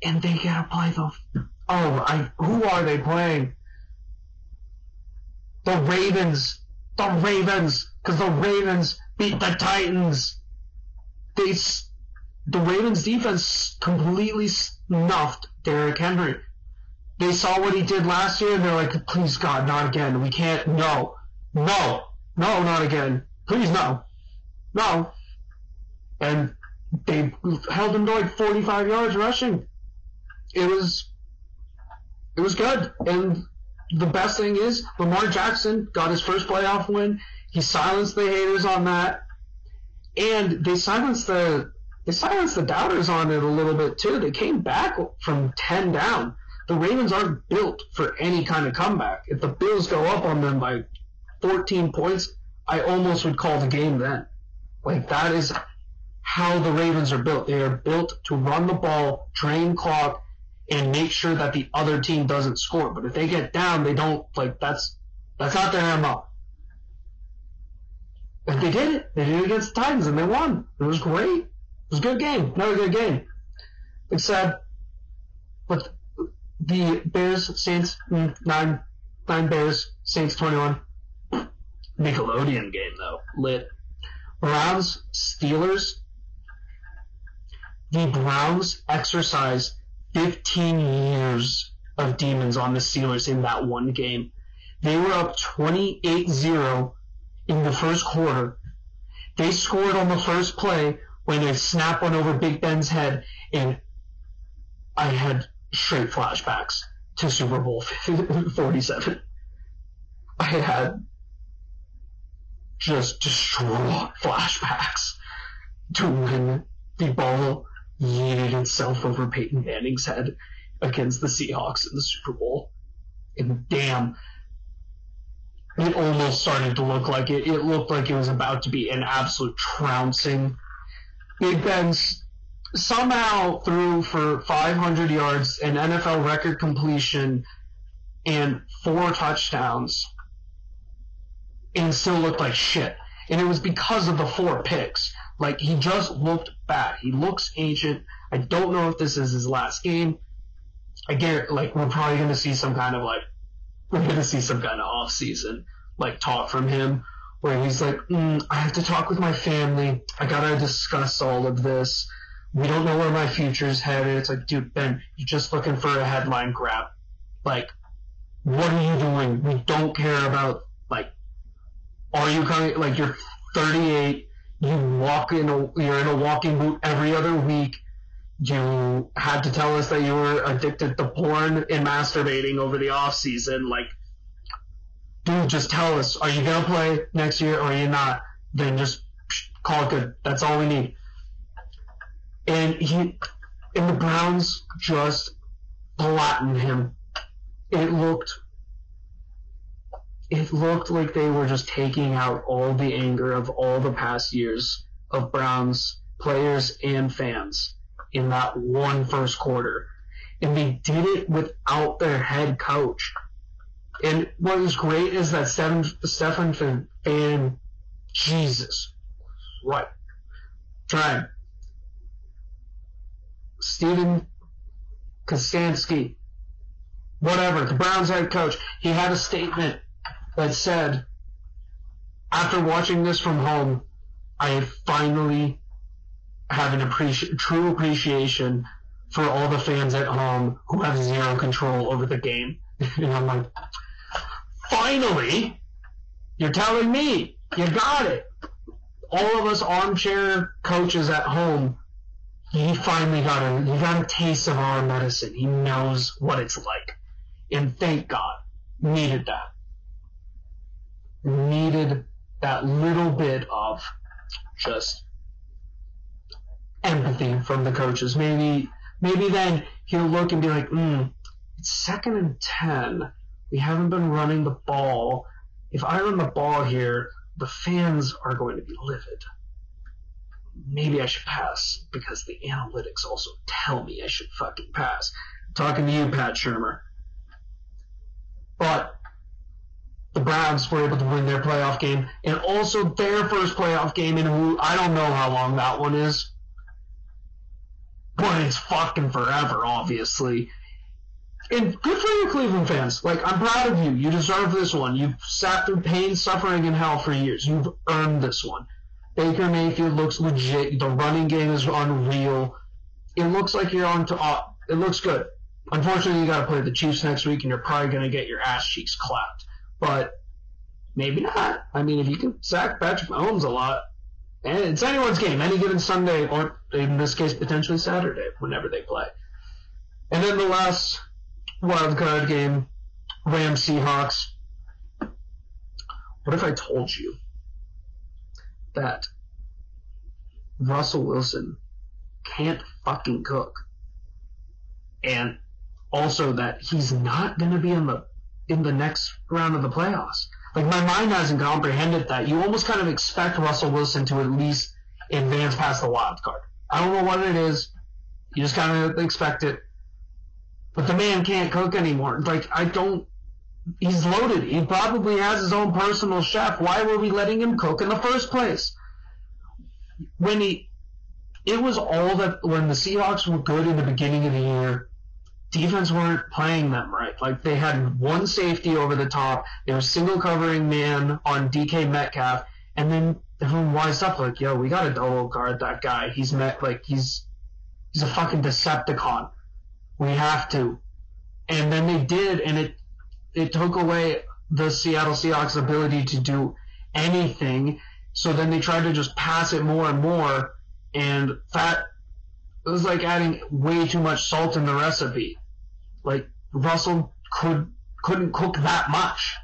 and they gotta play the. Oh, I who are they playing? The Ravens. The Ravens, because the Ravens beat the Titans. They the Ravens defense completely snuffed Derrick Henry. They saw what he did last year and they're like, please God, not again. We can't. No, no, no, not again. Please no, no. And they held him to like 45 yards rushing. It was, it was good. And the best thing is Lamar Jackson got his first playoff win. He silenced the haters on that, and they silenced the they silenced the doubters on it a little bit too. They came back from ten down. The Ravens aren't built for any kind of comeback. If the Bills go up on them by 14 points, I almost would call the game then. Like that is how the Ravens are built. They are built to run the ball, drain clock, and make sure that the other team doesn't score. But if they get down, they don't like that's that's not their MO. But they did it. They did it against the Titans and they won. It was great. It was a good game. Another good game. Said, but the Bears, Saints, mm, nine, nine Bears, Saints 21. Nickelodeon game though. Lit. Browns, Steelers. The Browns exercised 15 years of demons on the Steelers in that one game. They were up 28-0 in the first quarter. They scored on the first play when they snapped one over Big Ben's head, and I had straight flashbacks to Super Bowl [LAUGHS] 47. I had just distraught flashbacks to when the ball yeeted itself over Peyton Manning's head against the Seahawks in the Super Bowl. And damn, it almost started to look like it. It looked like it was about to be an absolute trouncing. Big Ben's somehow threw for 500 yards, an NFL record completion, and four touchdowns, and still looked like shit. And it was because of the four picks. Like, he just looked bad. He looks ancient. I don't know if this is his last game. I get, like, we're probably going to see some kind of, like, we're going to see some kind of off-season, like, talk from him where he's like, mm, I have to talk with my family. I gotta discuss all of this we don't know where my future's headed. It's like, dude, Ben, you're just looking for a headline grab. Like, what are you doing? We don't care about, like, are you coming, like, you're 38, you walk in a, you're in a walking boot every other week. You had to tell us that you were addicted to porn and masturbating over the off season. Like, dude, just tell us, are you gonna play next year or are you not? Then just call it good. That's all we need and he and the Browns just flattened him. It looked it looked like they were just taking out all the anger of all the past years of Browns players and fans in that one first quarter. And they did it without their head coach. And what was great is that Stefan, Stefan Fan, Jesus, what? Try Stephen Kostanski, whatever, the Browns head coach, he had a statement that said, after watching this from home, I finally have an appreci- true appreciation for all the fans at home who have zero control over the game. [LAUGHS] and I'm like, finally, you're telling me you got it. All of us armchair coaches at home he finally got a he got a taste of our medicine. He knows what it's like. And thank God. Needed that. Needed that little bit of just empathy from the coaches. Maybe maybe then he'll look and be like, hmm, it's second and ten. We haven't been running the ball. If I run the ball here, the fans are going to be livid maybe I should pass because the analytics also tell me I should fucking pass. Talking to you, Pat Shurmur. But the Browns were able to win their playoff game and also their first playoff game in who I don't know how long that one is. But it's fucking forever, obviously. And good for you, Cleveland fans. Like, I'm proud of you. You deserve this one. You've sat through pain, suffering, and hell for years. You've earned this one. Baker Mayfield looks legit. The running game is unreal. It looks like you're on to. Uh, it looks good. Unfortunately, you got to play the Chiefs next week, and you're probably going to get your ass cheeks clapped. But maybe not. I mean, if you can sack Patrick Mahomes a lot, and it's anyone's game, any given Sunday, or in this case, potentially Saturday, whenever they play. And then the last wild card game, Rams Seahawks. What if I told you that Russell Wilson can't fucking cook. And also that he's not going to be in the in the next round of the playoffs. Like my mind hasn't comprehended that. You almost kind of expect Russell Wilson to at least advance past the wild card. I don't know what it is. You just kind of expect it. But the man can't cook anymore. Like I don't. He's loaded. He probably has his own personal chef. Why were we letting him cook in the first place? When he, it was all that when the Seahawks were good in the beginning of the year defense weren't playing them right. Like they had one safety over the top. They were single covering man on DK Metcalf, and then everyone wised up like, "Yo, we got to double guard that guy. He's met like he's he's a fucking Decepticon. We have to." And then they did, and it it took away the Seattle Seahawks' ability to do anything. So then they tried to just pass it more and more, and that it was like adding way too much salt in the recipe. Like Russell could couldn't cook that much.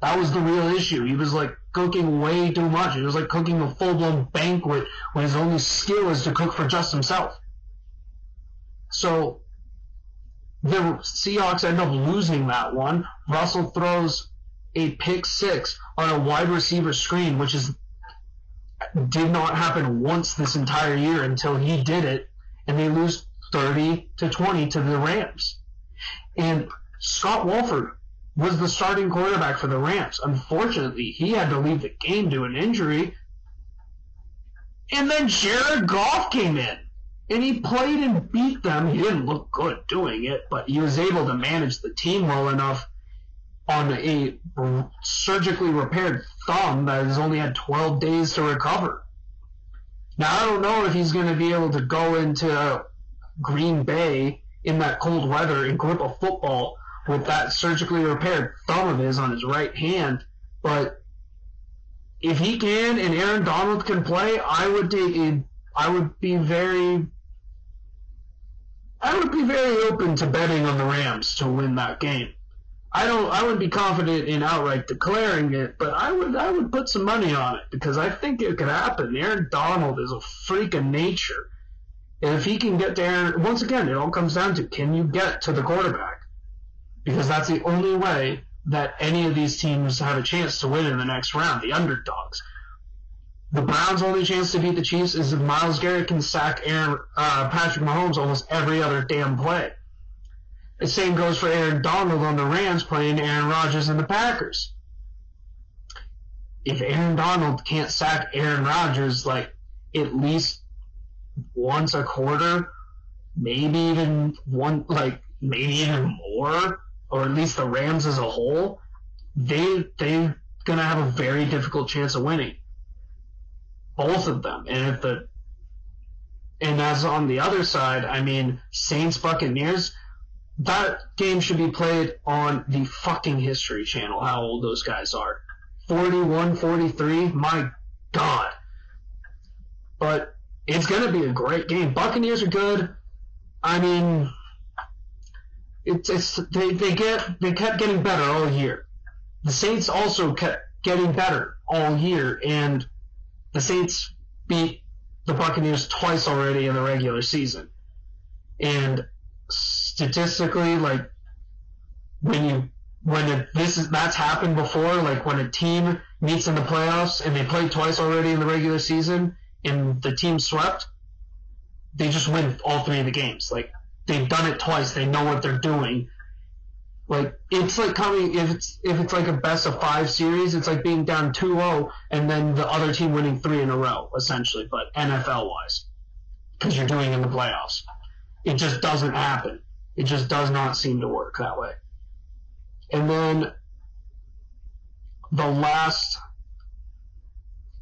That was the real issue. He was like cooking way too much. It was like cooking a full blown banquet when his only skill is to cook for just himself. So the Seahawks end up losing that one. Russell throws a pick six on a wide receiver screen, which is did not happen once this entire year until he did it, and they lose 30 to 20 to the Rams. And Scott Wolford was the starting quarterback for the Rams. Unfortunately, he had to leave the game due to an injury. And then Jared Goff came in. And he played and beat them. He didn't look good doing it, but he was able to manage the team well enough on a surgically repaired thumb that has only had 12 days to recover. Now, I don't know if he's going to be able to go into Green Bay in that cold weather and grip a football with that surgically repaired thumb of his on his right hand. But if he can and Aaron Donald can play, I would take a, I would be very I would be very open to betting on the Rams to win that game. I don't I wouldn't be confident in outright declaring it, but I would I would put some money on it because I think it could happen. Aaron Donald is a freak of nature. And if he can get there, once again, it all comes down to can you get to the quarterback? Because that's the only way that any of these teams have a chance to win in the next round, the underdogs. The Browns' only chance to beat the Chiefs is if Myles Garrett can sack Aaron, uh, Patrick Mahomes almost every other damn play. The same goes for Aaron Donald on the Rams playing Aaron Rodgers and the Packers. If Aaron Donald can't sack Aaron Rodgers like at least once a quarter, maybe even one, like maybe even more, or at least the Rams as a whole, they they're gonna have a very difficult chance of winning. Both of them, and if the and as on the other side, I mean Saints Buccaneers, that game should be played on the fucking History Channel. How old those guys are? 41, 43. My God. But it's going to be a great game. Buccaneers are good. I mean, it's, it's they, they get they kept getting better all year. The Saints also kept getting better all year, and the Saints beat the Buccaneers twice already in the regular season. And statistically, like when you when this is that's happened before, like when a team meets in the playoffs and they played twice already in the regular season, and the team swept, they just win all three of the games. Like they've done it twice. They know what they're doing. Like it's like coming if it's if it's like a best of five series, it's like being down 2-0 and then the other team winning three in a row, essentially. But NFL wise, because you're doing in the playoffs, it just doesn't happen. It just does not seem to work that way. And then the last,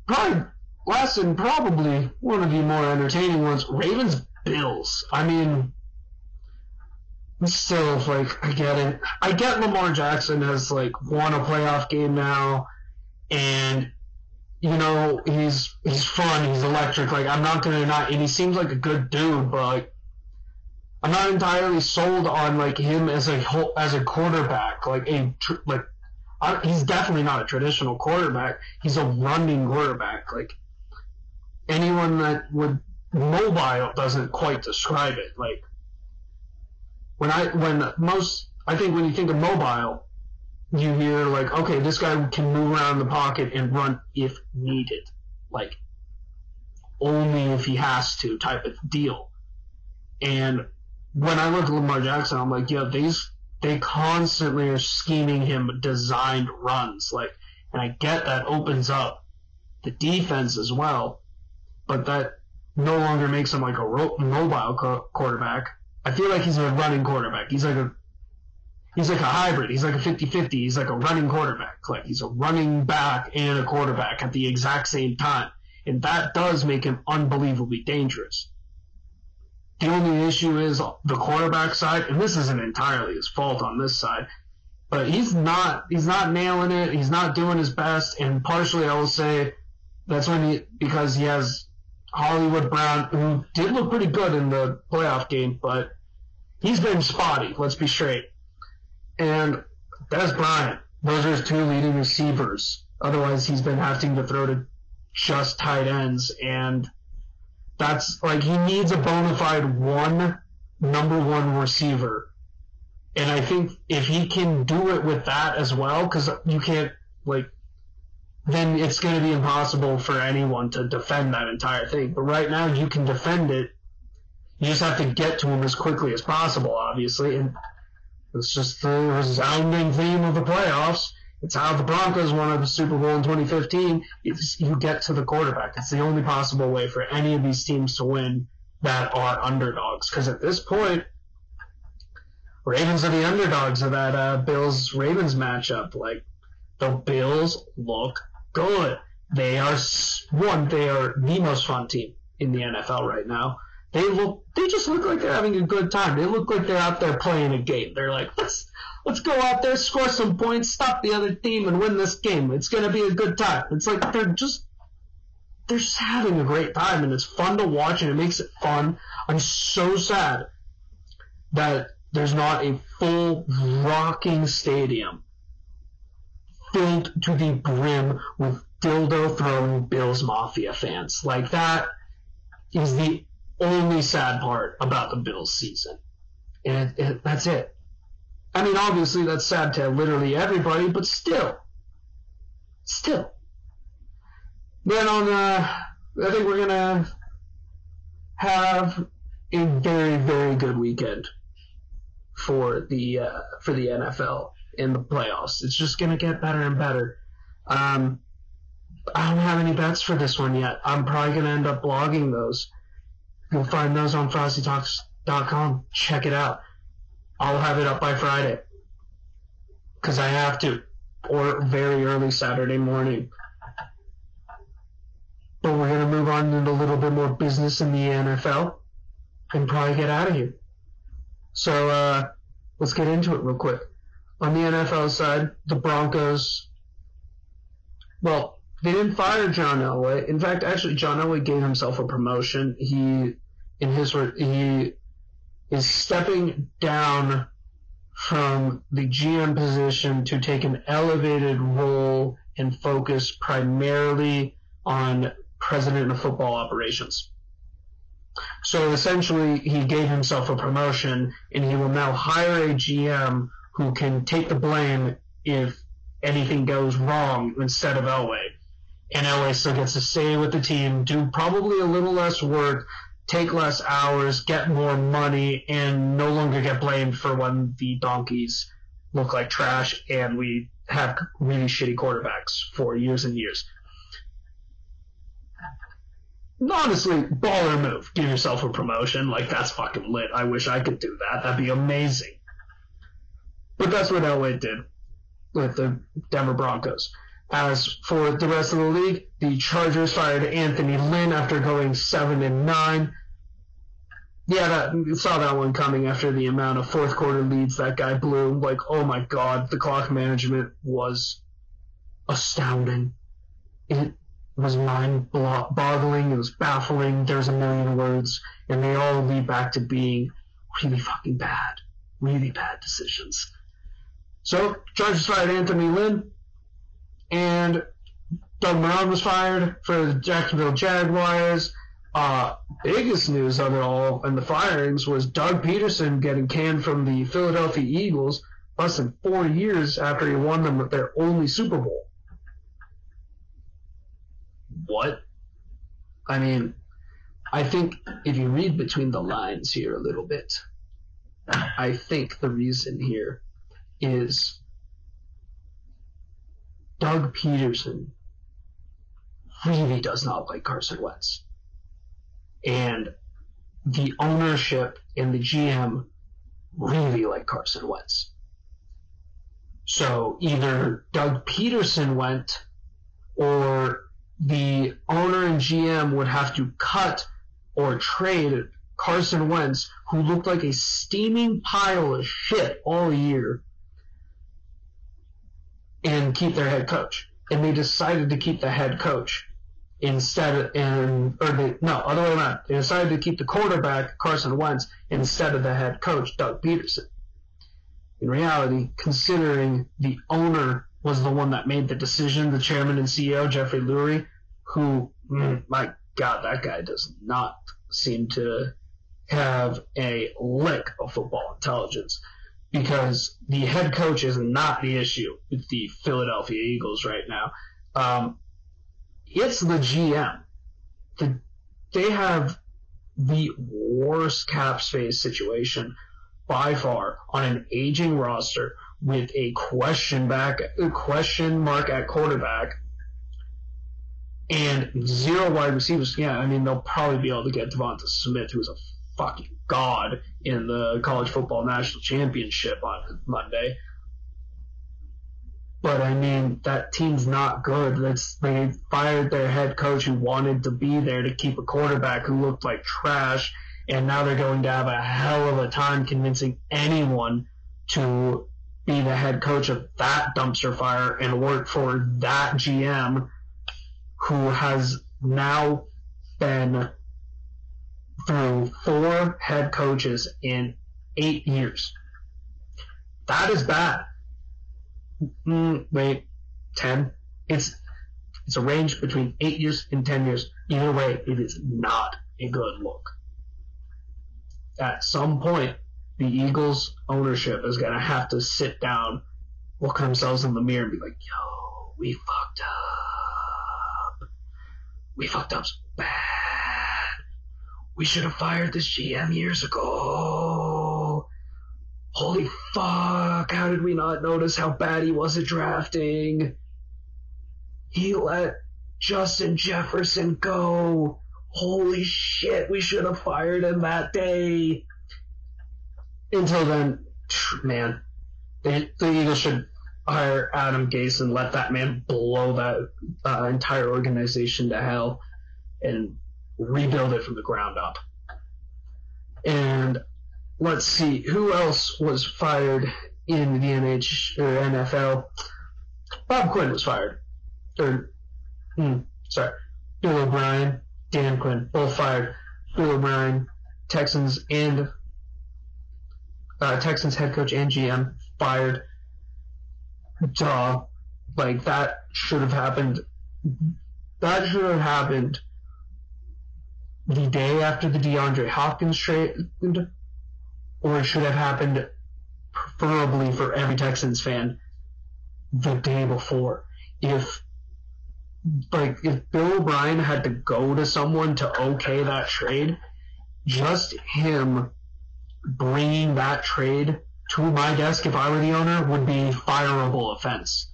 probably last and probably one of the more entertaining ones, Ravens Bills. I mean, still like I get it. I get Lamar Jackson has like won a playoff game now, and you know he's he's fun, he's electric. Like I'm not gonna not, and he seems like a good dude, but like I'm not entirely sold on like him as a whole, as a quarterback. Like a tr- like I, he's definitely not a traditional quarterback. He's a running quarterback. Like anyone that would mobile doesn't quite describe it. Like when I when most I think when you think of mobile, you hear like, okay, this guy can move around the pocket and run if needed, like only if he has to type of deal. And when I look at Lamar Jackson, I'm like, yeah, these they constantly are scheming him designed runs, like, and I get that opens up the defense as well, but that no longer makes him like a ro- mobile co- quarterback. I feel like he's a running quarterback. He's like a he's like a hybrid. He's like a 50-50. He's like a running quarterback. Like he's a running back and a quarterback at the exact same time. And that does make him unbelievably dangerous. The only issue is the quarterback side, and this isn't entirely his fault on this side, but he's not he's not nailing it. He's not doing his best, and partially I will say that's when he because he has Hollywood Brown, who did look pretty good in the playoff game, but he's been spotty. Let's be straight. And Dez Bryant, those are his two leading receivers. Otherwise, he's been having to throw to just tight ends, and that's like he needs a bona fide one number one receiver. And I think if he can do it with that as well, because you can't like then it's going to be impossible for anyone to defend that entire thing. But right now, you can defend it. You just have to get to him as quickly as possible, obviously. And it's just the resounding theme of the playoffs. It's how the Broncos won the Super Bowl in 2015. It's, you get to the quarterback. It's the only possible way for any of these teams to win that are underdogs. Because at this point, Ravens are the underdogs of that uh, Bills Ravens matchup. Like the Bills look good. They are one. They are the most fun team in the NFL right now. They look. They just look like they're having a good time. They look like they're out there playing a game. They're like, let's let's go out there, score some points, stop the other team, and win this game. It's gonna be a good time. It's like they're just they're just having a great time, and it's fun to watch, and it makes it fun. I'm so sad that there's not a full rocking stadium filled to the brim with dildo throwing Bills Mafia fans. Like that is the only sad part about the Bills season. And it, it, that's it. I mean, obviously that's sad to literally everybody, but still, still. Then on, uh, I think we're gonna have a very, very good weekend for the uh, for the NFL in the playoffs. It's just to get better and better. Um, I don't have any bets for this one yet. I'm probably to end up blogging those. You'll find those on frostytalks.com. Check it out. I'll have it up by Friday. Because I have to. Or very early Saturday morning. But we're going to move on into a little bit more business in the NFL and probably get out of here. So, uh, let's get into it real quick on the NFL side, the Broncos, well, they didn't fire John Elway. In fact, actually, John Elway gave himself a promotion. He, in his, he is stepping down from the GM position to take an elevated role and focus primarily on president of football operations. So essentially, he gave himself a promotion, and he will now hire a GM who can take the blame if anything goes wrong instead of Elway. And Elway still gets to stay with the team, do probably a little less work, take less hours, get more money, and no longer get blamed for when the donkeys look like trash and we have really shitty quarterbacks for years and years. Honestly, baller move. Give yourself a promotion. Like, that's fucking lit. I wish I could do that. That'd be amazing. But that's what Elway did with the Denver Broncos. As for the rest of the league, the Chargers fired Anthony Lynn after going seven and nine. Yeah, that saw that one coming after the amount of fourth quarter leads that guy blew. Like, oh my god, the clock management was astounding. It was mind boggling. It was baffling. There's a million words, and they all lead back to being really fucking bad, really bad decisions. So Chargers fired Anthony Lynn, and Doug Marrone was fired for the Jacksonville Jaguars. Uh, biggest news of it all and the firings was Doug Pederson getting canned from the Philadelphia Eagles less than four years after he won them with their only Super Bowl. What? I mean, I think if you read between the lines here a little bit, I think the reason here is Doug Pederson really does not like Carson Wentz. And the ownership and the GM really like Carson Wentz. So either Doug Peterson went or the owner and GM would have to cut or trade Carson Wentz, who looked like a steaming pile of shit all year, and keep their head coach. And they decided to keep the head coach instead of, and, or they, no, other way around. They decided to keep the quarterback, Carson Wentz, instead of the head coach, Doug Pederson. In reality, considering the owner was the one that made the decision, the chairman and CEO, Jeffrey Lurie, who, mm, my God, that guy does not seem to have a lick of football intelligence because the head coach is not the issue with the Philadelphia Eagles right now. Um, it's the GM. The, they have the worst cap space situation by far on an aging roster with a question back, a question mark at quarterback and zero wide receivers. Yeah, I mean they'll probably be able to get DeVonta Smith, who's a fucking god in the college football national championship on Monday. But I mean, that team's not good. That's they fired their head coach who wanted to be there to keep a quarterback who looked like trash, and now they're going to have a hell of a time convincing anyone to be the head coach of that dumpster fire and work for that GM who has now been through four head coaches in eight years. That is bad. Mm, wait, ten? It's it's a range between eight years and ten years. Either way, it is not a good look. At some point, the Eagles ownership is gonna have to sit down, look themselves in the mirror, and be like, "Yo, we fucked up. We fucked up bad. We should have fired this GM years ago." Holy fuck, how did we not notice how bad he was at drafting? He let Justin Jefferson go. Holy shit, we should have fired him that day. Until then, man, the, the Eagles should hire Adam Gase and let that man blow that uh, entire organization to hell and rebuild it from the ground up. And let's see, who else was fired in the NH or NFL? Bob Quinn was fired. Or, hmm, sorry, Bill O'Brien, Dan Quinn, both fired. Bill O'Brien, Texans and uh, Texans head coach and GM fired. Duh. Like that should have happened. That should have happened the day after the DeAndre Hopkins trade or it should have happened preferably for every Texans fan the day before. If like if Bill O'Brien had to go to someone to okay that trade, just him bringing that trade to my desk if I were the owner would be a fireable offense.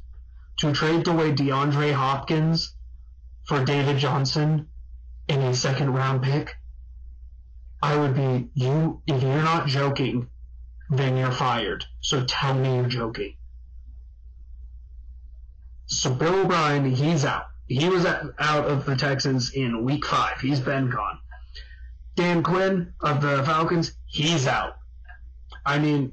To trade away DeAndre Hopkins for David Johnson in a second round pick I would be you if you're not joking, then you're fired. So tell me you're joking. So Bill O'Brien, he's out. He was out of the Texans in week five. He's been gone. Dan Quinn of the Falcons, he's out. I mean,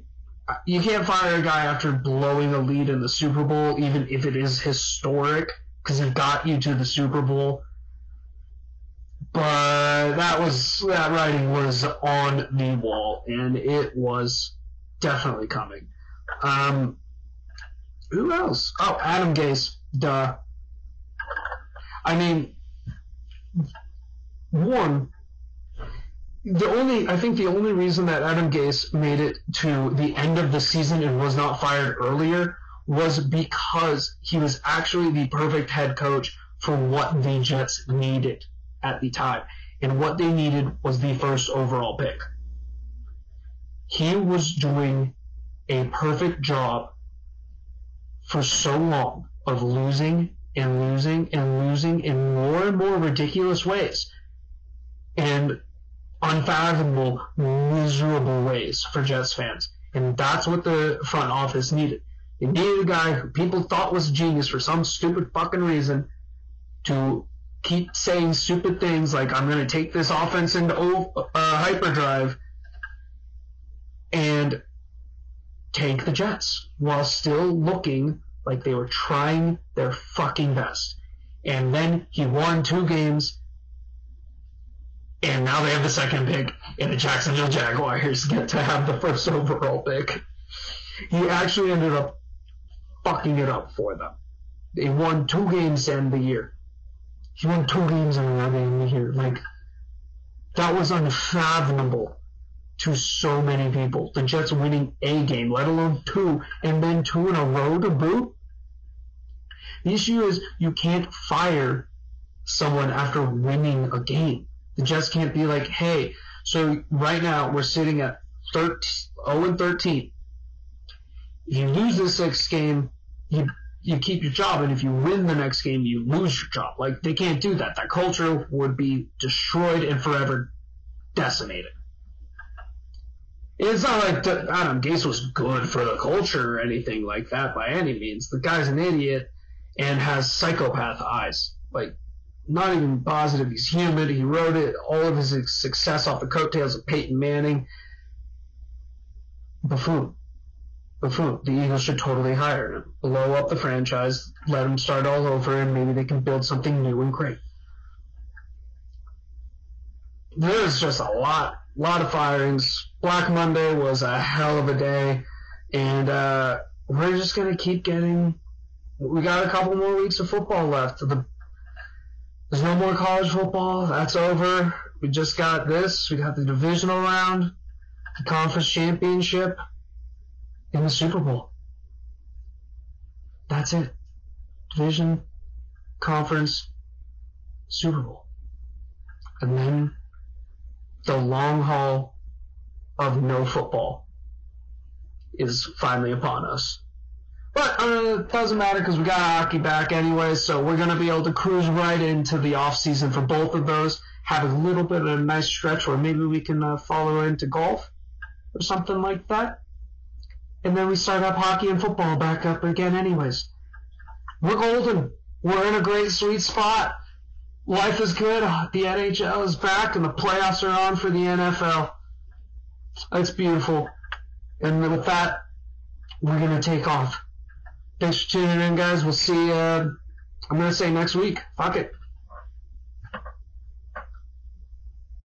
you can't fire a guy after blowing a lead in the Super Bowl, even if it is historic, because it got you to the Super Bowl but that was that writing was on the wall, and it was definitely coming. Um, who else? Oh, Adam Gase. Duh. I mean, one, the only I think the only reason that Adam Gase made it to the end of the season and was not fired earlier was because he was actually the perfect head coach for what the Jets needed at the time. And what they needed was the first overall pick. He was doing a perfect job for so long of losing and losing and losing in more and more ridiculous ways and unfathomable, miserable ways for Jets fans. And that's what the front office needed. They needed a guy who people thought was a genius for some stupid fucking reason to keep saying stupid things like, I'm going to take this offense into uh, hyperdrive and tank the Jets while still looking like they were trying their fucking best. And then he won two games, and now they have the second pick, and the Jacksonville Jaguars get to have the first overall pick. He actually ended up fucking it up for them. They won two games to end the year. He won two games in a row to the year. Like, that was unfathomable to so many people. The Jets winning a game, let alone two, and then two in a row to boot. The issue is you can't fire someone after winning a game. The Jets can't be like, hey, so right now we're sitting at 13, 0 and 13. If you lose this sixth game, you you keep your job, and if you win the next game, you lose your job. Like they can't do that. That culture would be destroyed and forever decimated. It's not like Adam Gase was good for the culture or anything like that by any means. The guy's an idiot and has psychopath eyes. Like, not even positive he's human. He wrote it, all of his success off the coattails of Peyton Manning. Buffoon. The Eagles should totally hire him. Blow up the franchise, let him start all over, and maybe they can build something new and great. There's just a lot, lot of firings Black Monday was a hell of a day, and uh, we're just gonna keep getting. We got a couple more weeks of football left. The, there's no more college football. That's over. We just got this. We got the divisional round, the conference championship, and the Super Bowl. That's it. Division, conference, Super Bowl. And then the long haul of no football is finally upon us. But uh, it doesn't matter because we got hockey back anyway, so we're going to be able to cruise right into the off season for both of those. Have a little bit of a nice stretch where maybe we can uh, follow into golf or something like that. And then we start up hockey and football back up again anyways. We're golden. We're in a great sweet spot. Life is good. The NHL is back and the playoffs are on for the NFL. It's beautiful. And with that, we're going to take off. Thanks for tuning in, guys. We'll see uh, I'm going to say next week. Fuck it.